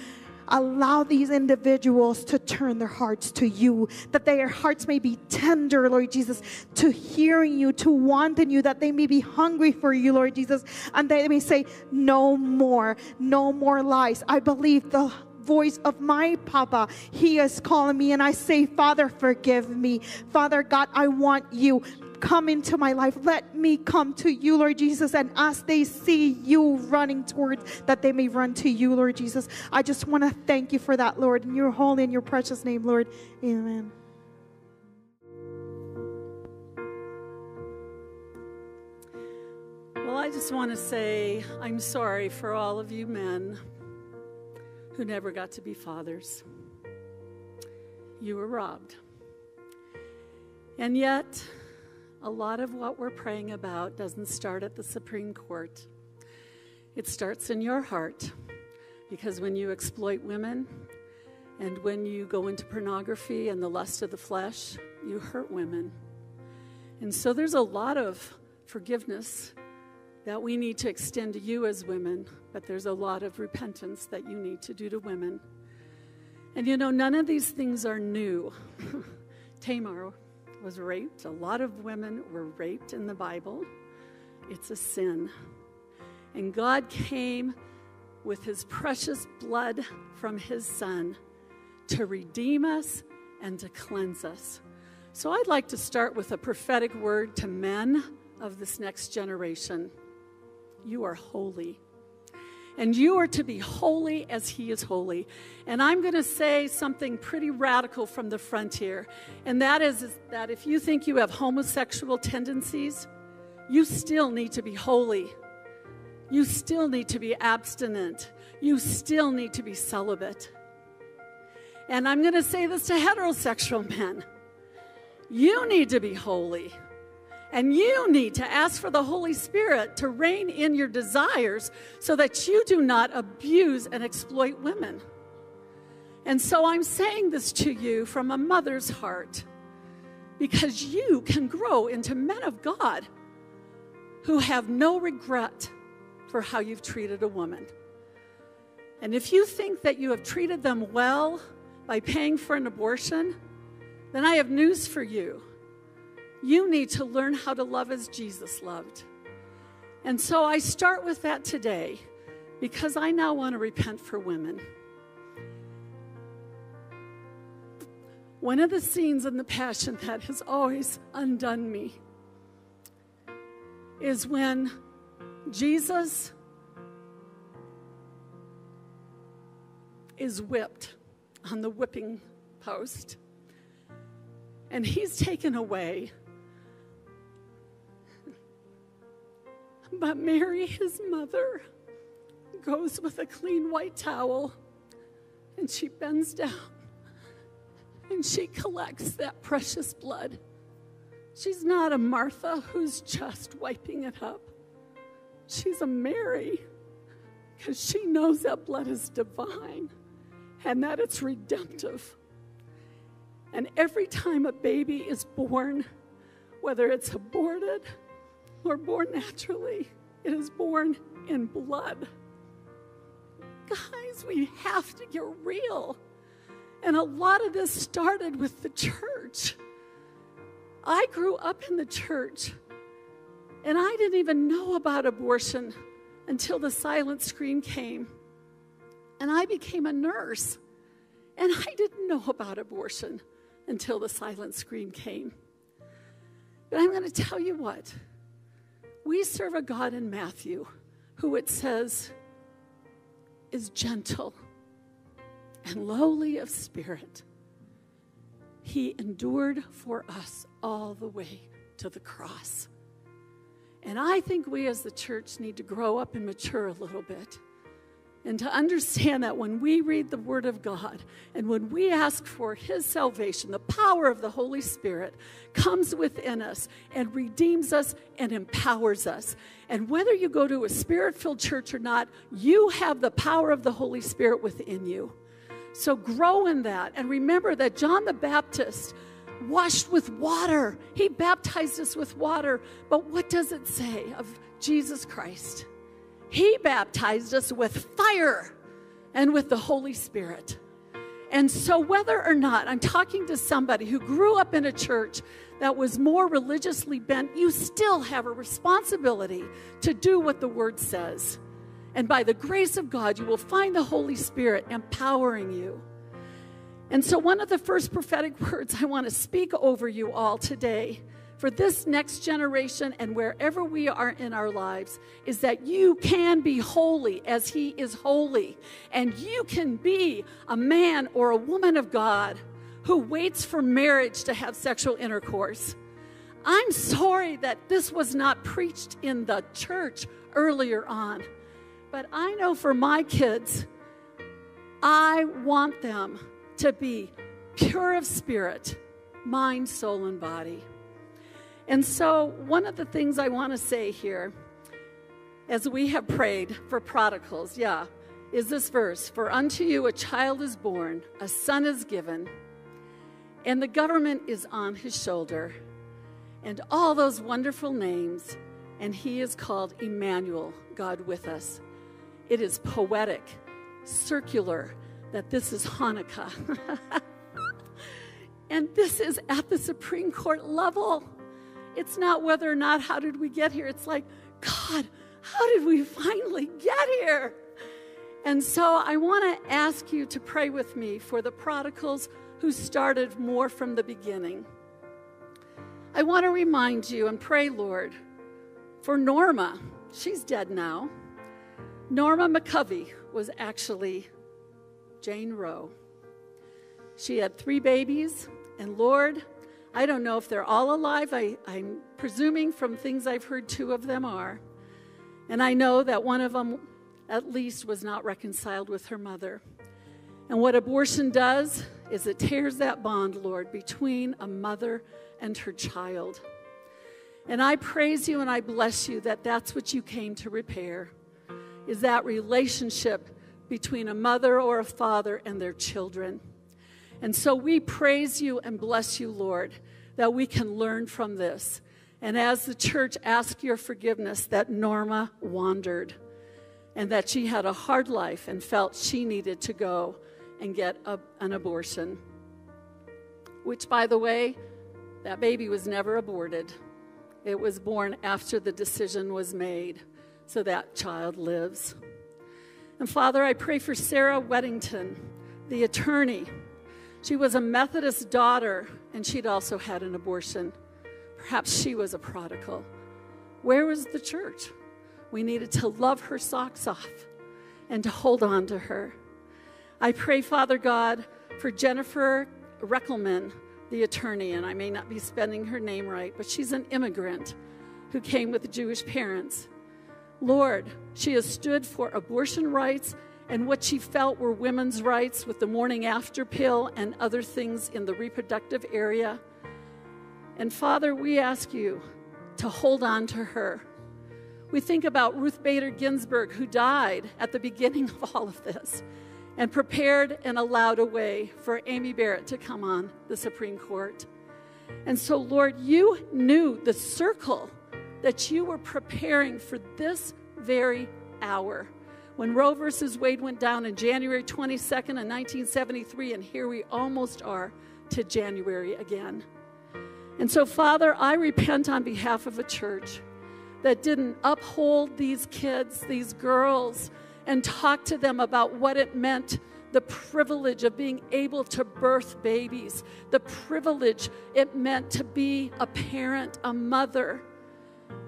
allow these individuals to turn their hearts to you, that their hearts may be tender, Lord Jesus, to hearing you, to wanting you, that they may be hungry for you, Lord Jesus, and they may say, No more, no more lies. I believe the voice of my Papa. He is calling me, and I say, Father, forgive me. Father God, I want you. Come into my life. Let me come to you, Lord Jesus. And as they see you running towards, that they may run to you, Lord Jesus. I just want to thank you for that, Lord. In your holy and your precious name, Lord. Amen. Well, I just want to say I'm sorry for all of you men who never got to be fathers. You were robbed. And yet, a lot of what we're praying about doesn't start at the Supreme Court. It starts in your heart. Because when you exploit women and when you go into pornography and the lust of the flesh, you hurt women. And so there's a lot of forgiveness that we need to extend to you as women, but there's a lot of repentance that you need to do to women. And you know, none of these things are new. <laughs> Tamar was raped. A lot of women were raped in the Bible. It's a sin. And God came with his precious blood from his son to redeem us and to cleanse us. So I'd like to start with a prophetic word to men of this next generation. You are holy. And you are to be holy as He is holy. And I'm going to say something pretty radical from the frontier. And that is, is that if you think you have homosexual tendencies, you still need to be holy. You still need to be abstinent. You still need to be celibate. And I'm going to say this to heterosexual men you need to be holy. And you need to ask for the Holy Spirit to reign in your desires so that you do not abuse and exploit women. And so I'm saying this to you from a mother's heart because you can grow into men of God who have no regret for how you've treated a woman. And if you think that you have treated them well by paying for an abortion, then I have news for you. You need to learn how to love as Jesus loved. And so I start with that today because I now want to repent for women. One of the scenes in The Passion that has always undone me is when Jesus is whipped on the whipping post and he's taken away. But Mary, his mother, goes with a clean white towel and she bends down and she collects that precious blood. She's not a Martha who's just wiping it up. She's a Mary because she knows that blood is divine and that it's redemptive. And every time a baby is born, whether it's aborted or born naturally, it is born in blood. Guys, we have to get real. And a lot of this started with the church. I grew up in the church, and I didn't even know about abortion until the silent scream came. And I became a nurse, and I didn't know about abortion until the silent scream came. But I'm going to tell you what we serve a God in Matthew who it says is gentle and lowly of spirit. He endured for us all the way to the cross. And I think we as the church need to grow up and mature a little bit. And to understand that when we read the Word of God and when we ask for His salvation, the power of the Holy Spirit comes within us and redeems us and empowers us. And whether you go to a spirit filled church or not, you have the power of the Holy Spirit within you. So grow in that. And remember that John the Baptist washed with water, he baptized us with water. But what does it say of Jesus Christ? He baptized us with fire and with the Holy Spirit. And so, whether or not I'm talking to somebody who grew up in a church that was more religiously bent, you still have a responsibility to do what the word says. And by the grace of God, you will find the Holy Spirit empowering you. And so, one of the first prophetic <laughs> words I want to speak over you all today for this next generation and wherever we are in our lives is that you can be holy as He is holy. And you can be a man or a woman of God who waits for marriage to have sexual intercourse. I'm sorry that this was not preached in the church earlier on, but I know for my kids, I want them to be pure of spirit, mind, soul, and body. And so, one of the things I want to say here, as we have prayed for prodigals, yeah, is this verse For unto you a child is born, a son is given, and the government is on his shoulder, and all those wonderful names, and he is called Emmanuel, God with us. It is poetic, circular, that this is Hanukkah. <laughs> and this is at the Supreme Court level. It's not whether or not how did we get here. It's like, God, how did we finally get here? And so I want to ask you to pray with me for the prodigals who started more from the beginning. I want to remind you and pray, Lord, for Norma. She's dead now. Norma McCorvey was actually Jane Roe. She had three babies, and Lord, I don't know if they're all alive. I, I'm presuming from things I've heard, two of them are. And I know that one of them, at least, was not reconciled with her mother. And what abortion does is it tears that bond, Lord, between a mother and her child. And I praise you and I bless you that that's what you came to repair is that relationship between a mother or a father and their children. And so we praise you and bless you, Lord, that we can learn from this. And as the church, ask your forgiveness that Norma wandered. and that she had a hard life and felt she needed to go and get a, an abortion. Which, by the way, that baby was never aborted. It was born after the decision was made, so that child lives. And Father, I pray for Sarah Weddington, the attorney. She was a Methodist daughter, and she'd also had an abortion. Perhaps she was a prodigal. Where was the church? We needed to love her socks off and to hold on to her. I pray, Father God, for Jennifer Rikelman, the attorney, and I may not be spelling her name right, but she's an immigrant who came with Jewish parents. Lord, she has stood for abortion rights and what she felt were women's rights with the morning after pill and other things in the reproductive area. And Father, we ask you to hold on to her. We think about Ruth Bader Ginsburg, who died at the beginning of all of this and prepared and allowed a way for Amy Barrett to come on the Supreme Court. And so, Lord, you knew the circle that you were preparing for this very hour. When Roe versus Wade went down in January 22nd of 1973, and here we almost are to January again. And so, Father, I repent on behalf of a church that didn't uphold these kids, these girls, and talk to them about what it meant the privilege of being able to birth babies, the privilege it meant to be a parent, a mother,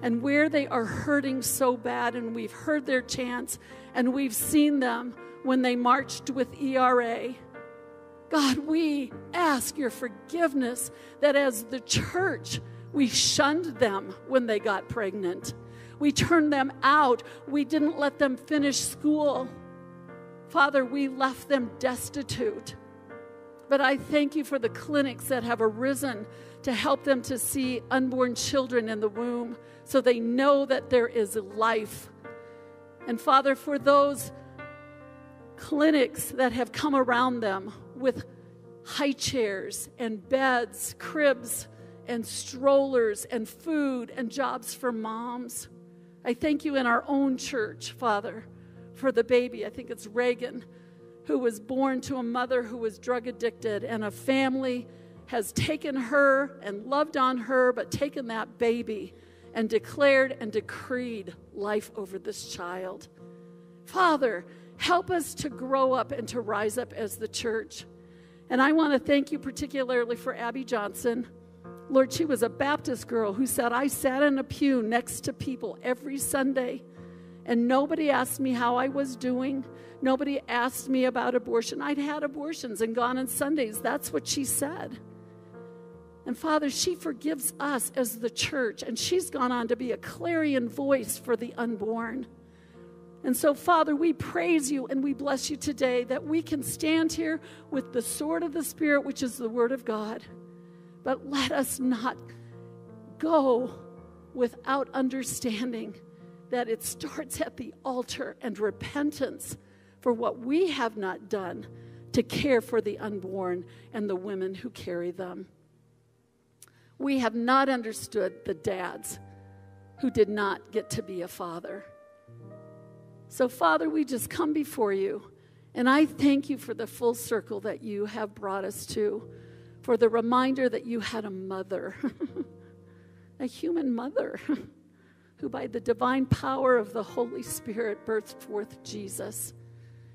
and where they are hurting so bad. And we've heard their chants and we've seen them when they marched with ERA. God, we ask your forgiveness that as the church, we shunned them when they got pregnant. We turned them out. We didn't let them finish school. Father, we left them destitute. But I thank you for the clinics that have arisen to help them to see unborn children in the womb so they know that there is life. And Father, for those clinics that have come around them with high chairs and beds, cribs, and strollers and food and jobs for moms. I thank you in our own church, Father, for the baby. I think it's Reagan, who was born to a mother who was drug addicted, and a family has taken her and loved on her, but taken that baby and declared and decreed life over this child. Father, help us to grow up and to rise up as the church. And I want to thank you particularly for Abby Johnson Lord, she was a Baptist girl who said, I sat in a pew next to people every Sunday, and nobody asked me how I was doing. Nobody asked me about abortion. I'd had abortions and gone on Sundays. That's what she said. And Father, she forgives us as the church, and she's gone on to be a clarion voice for the unborn. And so, Father, we praise you and we bless you today that we can stand here with the sword of the Spirit, which is the Word of God. But let us not go without understanding that it starts at the altar and repentance for what we have not done to care for the unborn and the women who carry them. We have not understood the dads who did not get to be a father. So, Father, we just come before you, and I thank you for the full circle that you have brought us to for the reminder that you had a mother, <laughs> a human mother, <laughs> who by the divine power of the Holy Spirit birthed forth Jesus.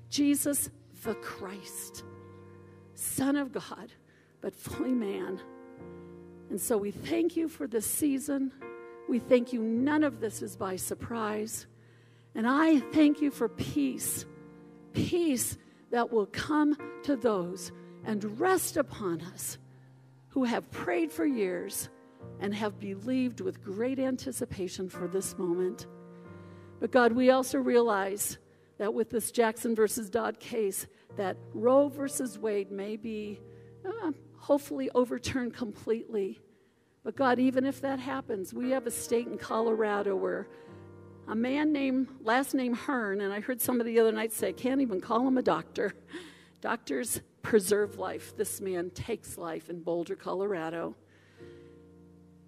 Jesus the Christ, Son of God, but fully man. And so we thank you for this season. We thank you, none of this is by surprise. And I thank you for peace, peace that will come to those and rest upon us who have prayed for years and have believed with great anticipation for this moment. But God, we also realize that with this Jackson versus Dobbs case, that Roe versus Wade may be uh, hopefully overturned completely. But God, even if that happens, we have a state in Colorado where a man named, last name Hern, and I heard somebody the other night say, can't even call him a doctor. <laughs> Doctors preserve life. This man takes life in Boulder, Colorado.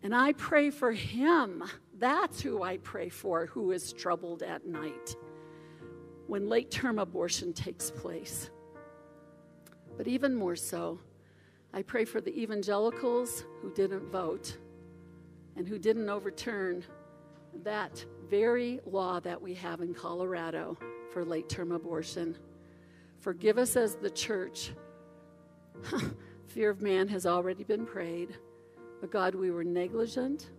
And I pray for him. That's who I pray for, who is troubled at night. when late term abortion takes place. But even more so, I pray for the evangelicals who didn't vote and who didn't overturn that very law that we have in Colorado for late term abortion. Forgive us as the church. <laughs> Fear of man has already been prayed. But God, we were negligent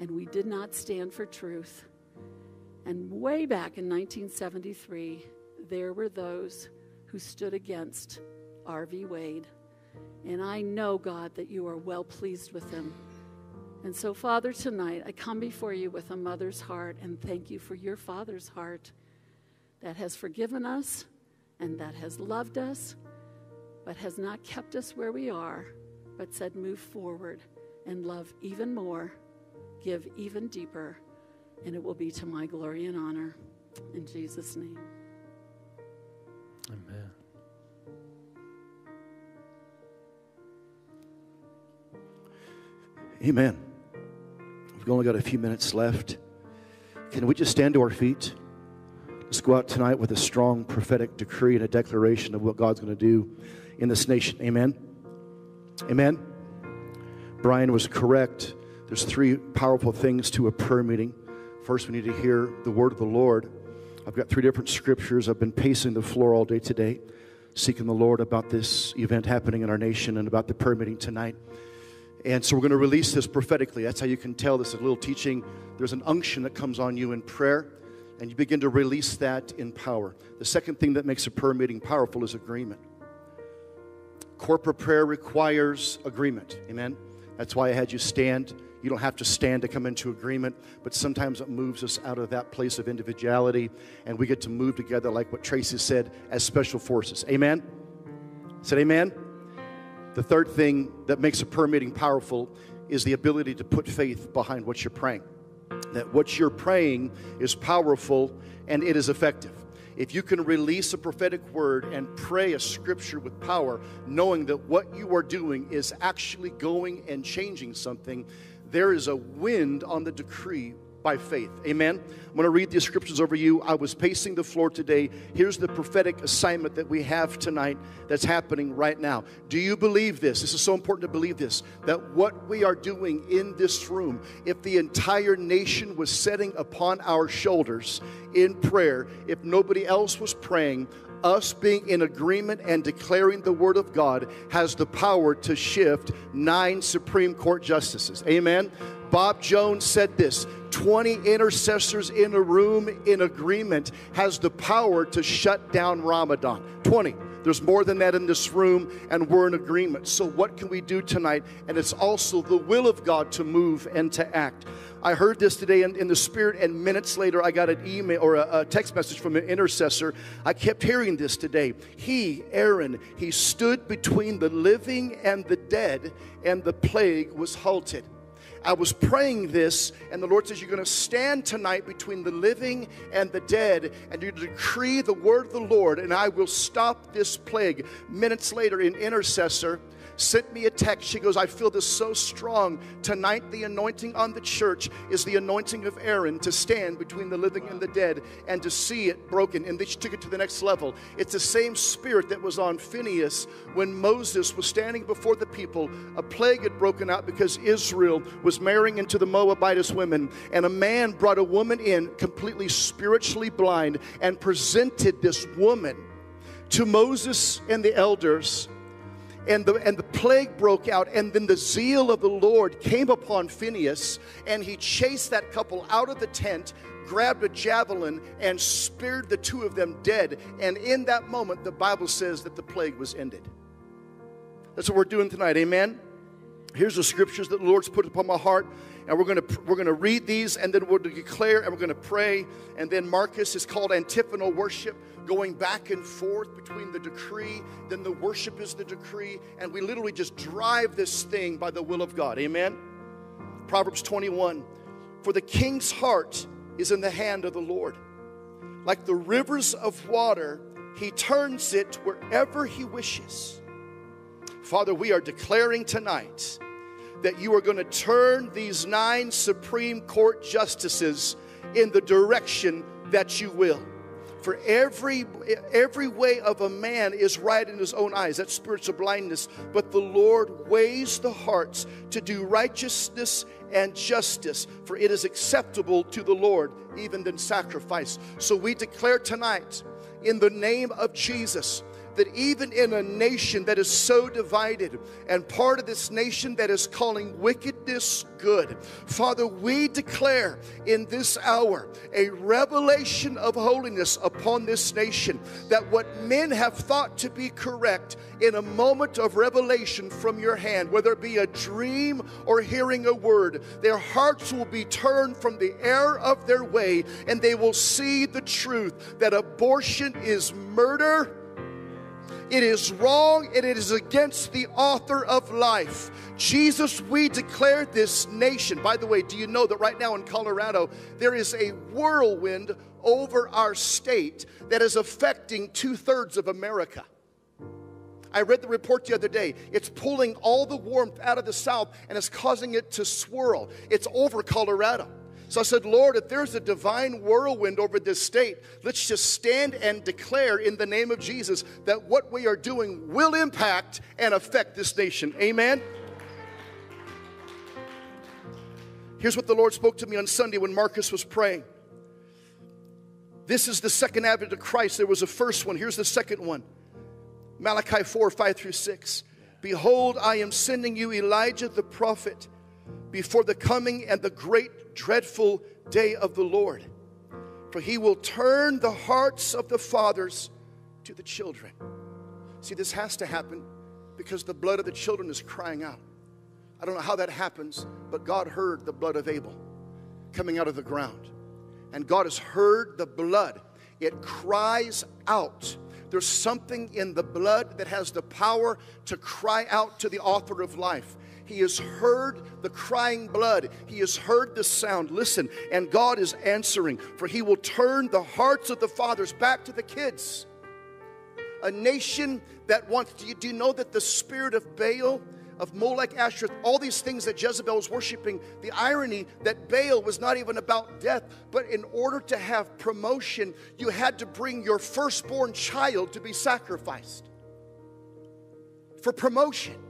and we did not stand for truth. And way back in 1973, there were those who stood against Roe v. Wade. And I know, God, that you are well pleased with him. And so, Father, tonight I come before you with a mother's heart and thank you for your father's heart that has forgiven us and that has loved us, but has not kept us where we are, but said, move forward and love even more, give even deeper, and it will be to my glory and honor. In Jesus' name. Amen. Amen. We've only got a few minutes left. Can we just stand to our feet? Let's go out tonight with a strong prophetic decree and a declaration of what God's going to do in this nation. Amen. Amen. Brian was correct. There's three powerful things to a prayer meeting. First, we need to hear the word of the Lord. I've got three different scriptures. I've been pacing the floor all day today, seeking the Lord about this event happening in our nation and about the prayer meeting tonight. And so we're going to release this prophetically. That's how you can tell this is a little teaching. There's an unction that comes on you in prayer, and you begin to release that in power. The second thing that makes a prayer meeting powerful is agreement. Corporate prayer requires agreement. Amen. That's why I had you stand. You don't have to stand to come into agreement, but sometimes it moves us out of that place of individuality, and we get to move together, like what Tracy said, as special forces. Amen. Said amen. The third thing that makes a prayer meeting powerful is the ability to put faith behind what you're praying. That what you're praying is powerful and it is effective. If you can release a prophetic word and pray a scripture with power, knowing that what you are doing is actually going and changing something, there is a wind on the decree by faith. Amen. I'm going to read these scriptures over you. I was pacing the floor today. Here's the prophetic assignment that we have tonight that's happening right now. Do you believe this? This is so important to believe this that what we are doing in this room, if the entire nation was setting upon our shoulders in prayer, if nobody else was praying, us being in agreement and declaring the word of God has the power to shift nine Supreme Court justices. Amen. Bob Jones said this 20 intercessors in a room in agreement has the power to shut down Ramadan. 20. There's more than that in this room, and we're in agreement. So, what can we do tonight? And it's also the will of God to move and to act. I heard this today in, in the spirit, and minutes later, I got an email or a, a text message from an intercessor. I kept hearing this today. He, Aaron, he stood between the living and the dead, and the plague was halted. I was praying this, and the Lord says, You're going to stand tonight between the living and the dead, and you decree the word of the Lord, and I will stop this plague. Minutes later, in intercessor, sent me a text. She goes, I feel this so strong. Tonight, the anointing on the church is the anointing of Aaron to stand between the living and the dead and to see it broken. And then she took it to the next level. It's the same spirit that was on Phineas when Moses was standing before the people. A plague had broken out because Israel was marrying into the Moabitess women. And a man brought a woman in, completely spiritually blind, and presented this woman to Moses and the elders and the, and the plague broke out, and then the zeal of the Lord came upon Phineas, and he chased that couple out of the tent, grabbed a javelin, and speared the two of them dead. And in that moment, the Bible says that the plague was ended. That's what we're doing tonight, amen? Here's the scriptures that the Lord's put upon my heart and we're going to we're going to read these and then to declare and we're going to pray. And then marcus is called antiphonal worship going back and forth between the decree then the worship is the decree. And we literally just drive this thing by the will of god. Amen? Proverbs 21 for the king's heart is in the hand of the lord. Like the rivers of water he turns it wherever he wishes. Father we are declaring tonight that you are going to turn these nine Supreme Court justices in the direction that you will. For every every way of a man is right in his own eyes. That's spiritual blindness. But the Lord weighs the hearts to do righteousness and justice, for it is acceptable to the Lord, even than sacrifice. So we declare tonight, in the name of Jesus, that even in a nation that is so divided and part of this nation that is calling wickedness good, Father, we declare in this hour a revelation of holiness upon this nation that what men have thought to be correct in a moment of revelation from your hand, whether it be a dream or hearing a word, their hearts will be turned from the error of their way and they will see the truth that abortion is murder it is wrong and it is against the author of life. Jesus, we declare this nation. By the way, do you know that right now in Colorado, there is a whirlwind over our state that is affecting two thirds of America? I read the report the other day. It's pulling all the warmth out of the south and it's causing it to swirl. It's over Colorado. So I said, Lord, if there's a divine whirlwind over this state, let's just stand and declare in the name of Jesus that what we are doing will impact and affect this nation. Amen. Here's what the Lord spoke to me on Sunday when Marcus was praying. This is the second advent of Christ. There was a first one. Here's the second one Malachi 4 5 through 6. Behold, I am sending you Elijah the prophet before the coming and the great dreadful day of the Lord. For he will turn the hearts of the fathers to the children. See, this has to happen because the blood of the children is crying out. I don't know how that happens, but God heard the blood of Abel coming out of the ground. And God has heard the blood. It cries out. There's something in the blood that has the power to cry out to the author of life. He has heard the crying blood. He has heard the sound. Listen, and God is answering, for He will turn the hearts of the fathers back to the kids. A nation that wants, do you, do you know that the spirit of Baal, of Molech, Asherah, all these things that Jezebel was worshiping, the irony that Baal was not even about death, but in order to have promotion, you had to bring your firstborn child to be sacrificed for promotion.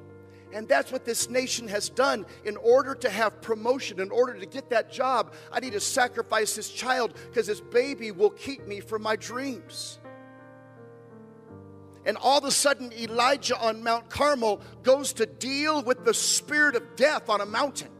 And that's what this nation has done. In order to have promotion, in order to get that job, I need to sacrifice this child because this baby will keep me from my dreams. And all of a sudden, Elijah on Mount Carmel goes to deal with the spirit of death on a mountain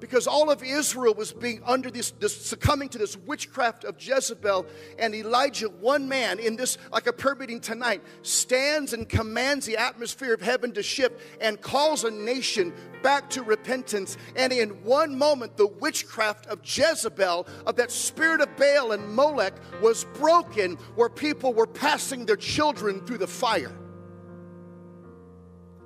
because all of Israel was being under this, this, succumbing to this witchcraft of Jezebel. And Elijah, one man in this, like a prayer meeting tonight, stands and commands the atmosphere of heaven to shift and calls a nation back to repentance. And in one moment, the witchcraft of Jezebel, of that spirit of Baal and Molech, was broken where people were passing their children through the fire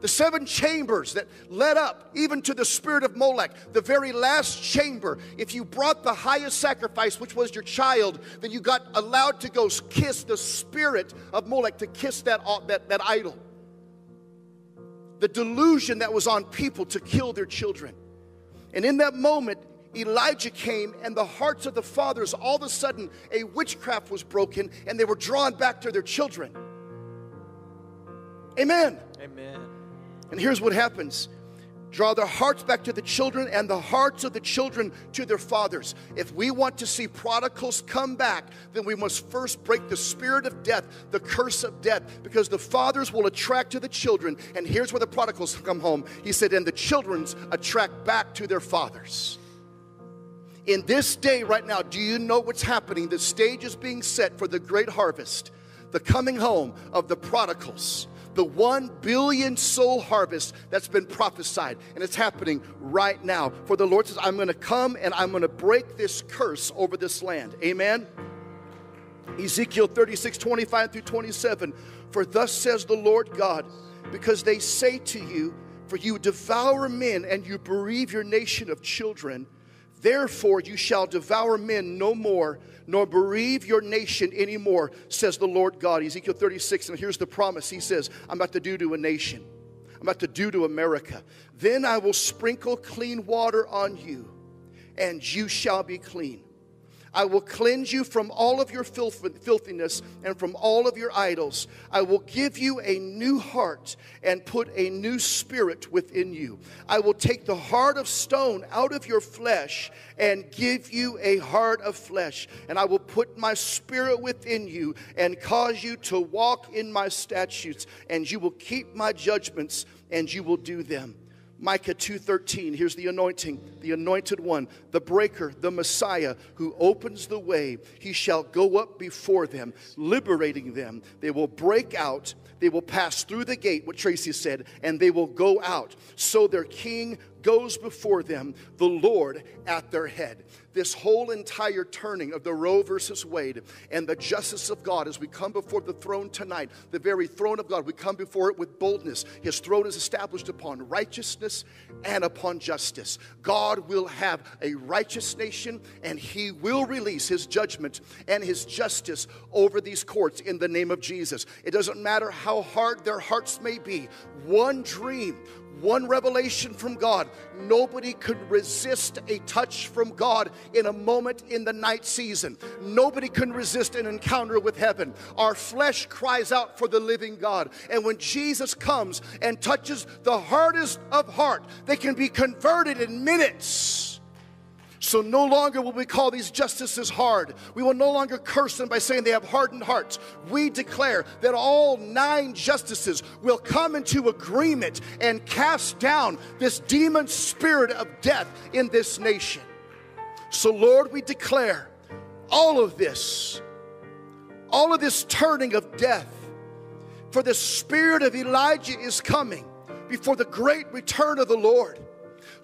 the seven chambers that led up even to the spirit of Molech, the very last chamber, if you brought the highest sacrifice, which was your child, then you got allowed to go kiss the spirit of Molech, to kiss that, uh, that, that idol. The delusion that was on people to kill their children. And in that moment, Elijah came, and the hearts of the fathers, all of a sudden, a witchcraft was broken, and they were drawn back to their children. Amen. Amen. And here's what happens draw their hearts back to the children and the hearts of the children to their fathers. If we want to see prodigals come back, then we must first break the spirit of death, the curse of death, because the fathers will attract to the children. And here's where the prodigals come home. He said, and the children's attract back to their fathers. In this day, right now, do you know what's happening? The stage is being set for the great harvest, the coming home of the prodigals the one billion soul harvest that's been prophesied. And it's happening right now. For the Lord says, I'm going to come and I'm going to break this curse over this land. Amen. Ezekiel 36, 25 through 27. For thus says the Lord God, because they say to you, For you devour men and you bereave your nation of children, therefore you shall devour men no more nor bereave your nation anymore, says the Lord God. Ezekiel 36, and here's the promise He says, I'm about to do to a nation, I'm about to do to America. Then I will sprinkle clean water on you, and you shall be clean. I will cleanse you from all of your filth- filthiness and from all of your idols. I will give you a new heart and put a new spirit within you. I will take the heart of stone out of your flesh and give you a heart of flesh. And I will put my spirit within you and cause you to walk in my statutes, and you will keep my judgments and you will do them. Micah 2:13 here's the anointing the anointed one the breaker the messiah who opens the way. He shall go up before them liberating them. They will break out they will pass through the gate what Tracy said and they will go out. So their king goes before them the Lord at their head this whole entire turning of the Roe versus Wade and the justice of God as we come before the throne tonight, the very throne of God, we come before it with boldness. His throne is established upon righteousness and upon justice. God will have a righteous nation and he will release his judgment and his justice over these courts in the name of Jesus. It doesn't matter how hard their hearts may be, one dream, one revelation from God. Nobody could resist a touch from God in a moment in the night season. Nobody can resist an encounter with heaven. Our flesh cries out for the living God. And when Jesus comes and touches the hardest of heart, they can be converted in minutes. So no longer will we call these justices hard. We will no longer curse them by saying they have hardened hearts. We declare that all nine justices will come into agreement and cast down this demon spirit of death in this nation. So, Lord, we declare all of this, all of this turning of death, for the spirit of Elijah is coming before the great return of the Lord.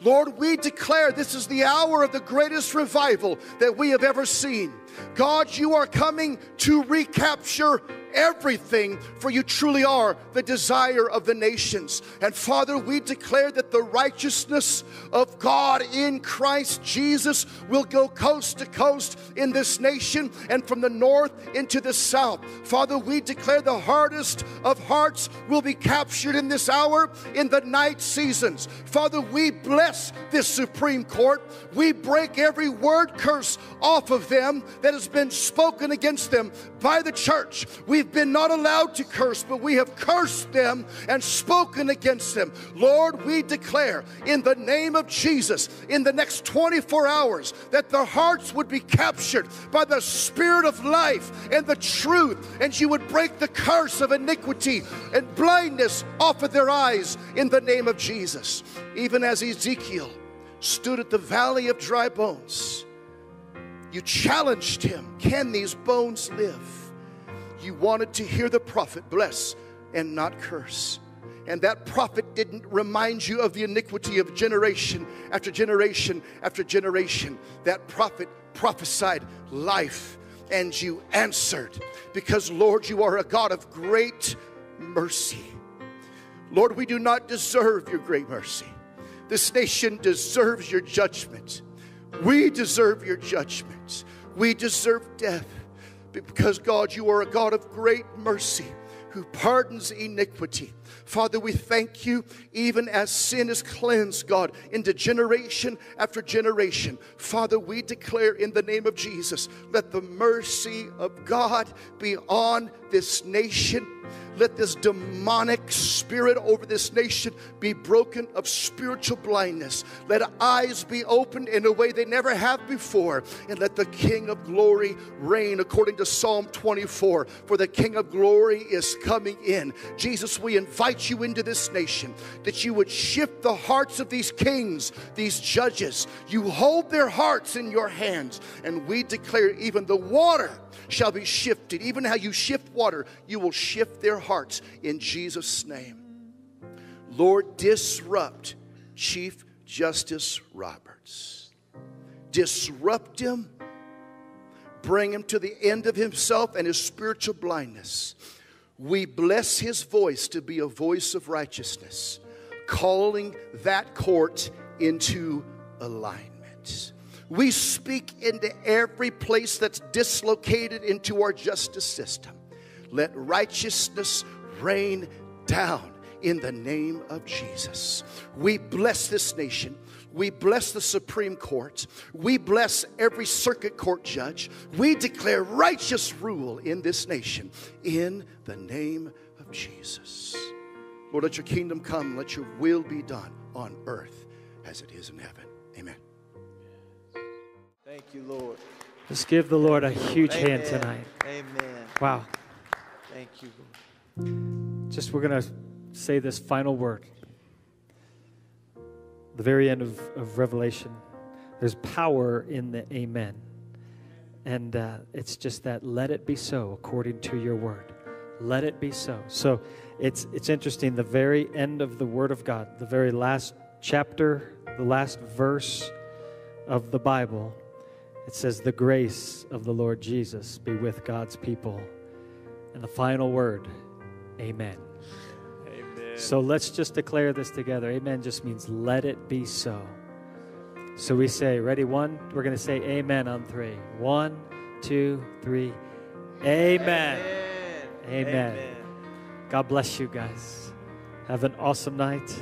Lord, we declare this is the hour of the greatest revival that we have ever seen. God, you are coming to recapture everything, for you truly are the desire of the nations. And Father, we declare that the righteousness of God in Christ Jesus will go coast to coast in this nation and from the north into the south. Father, we declare the hardest of hearts will be captured in this hour in the night seasons. Father, we bless this Supreme Court. We break every word curse off of them that has been spoken against them by the church. We've been not allowed to curse, but we have cursed them and spoken against them. Lord, we declare in the name of Jesus in the next 24 hours that their hearts would be captured by the spirit of life and the truth, and you would break the curse of iniquity and blindness off of their eyes in the name of Jesus. Even as Ezekiel stood at the valley of dry bones you challenged him Can these bones live? You wanted to hear the prophet bless and not curse. And that prophet didn't remind you of the iniquity of generation after generation after generation. That prophet prophesied life, and you answered because, Lord, you are a God of great mercy. Lord, we do not deserve your great mercy. This nation deserves your judgment. We deserve your judgment. We deserve death. Because, God, you are a God of great mercy who pardons iniquity. Father, we thank you even as sin is cleansed, God, into generation after generation. Father, we declare in the name of Jesus, let the mercy of God be on this nation. Let this demonic spirit over this nation be broken of spiritual blindness. Let eyes be opened in a way they never have before. And let the King of glory reign according to Psalm 24. For the King of glory is coming in. Jesus, we invite you into this nation that you would shift the hearts of these kings, these judges. You hold their hearts in your hands. And we declare even the water shall be shifted. Even how you shift water, you will shift their hearts in Jesus' name. Lord, disrupt Chief Justice Roberts. Disrupt him. Bring him to the end of himself and his spiritual blindness. We bless his voice to be a voice of righteousness, calling that court into alignment. We speak into every place that's dislocated into our justice system. Let righteousness rain down in the name of Jesus. We bless this nation. We bless the Supreme Court. We bless every circuit court judge. We declare righteous rule in this nation in the name of Jesus. Lord, let your kingdom come. Let your will be done on earth as it is in heaven. Amen. You, Lord. Let's give the Lord a huge hand tonight. Amen. Wow. Thank you, Lord. Just we're going to say this final word. The very end of, of Revelation. There's power in the amen. And uh, it's just that let it be so according to your word. Let it be so. So it's, it's interesting. The very end of the word of God, the very last chapter, the last verse of the Bible, it says, The grace of the Lord Jesus be with God's people. And the final word, Amen. Amen. So let's just declare this together. Amen just means let it be so. So we say, ready? One, we're going to say amen on three. One, two, three. Amen. Amen. God bless you guys. Have an awesome night.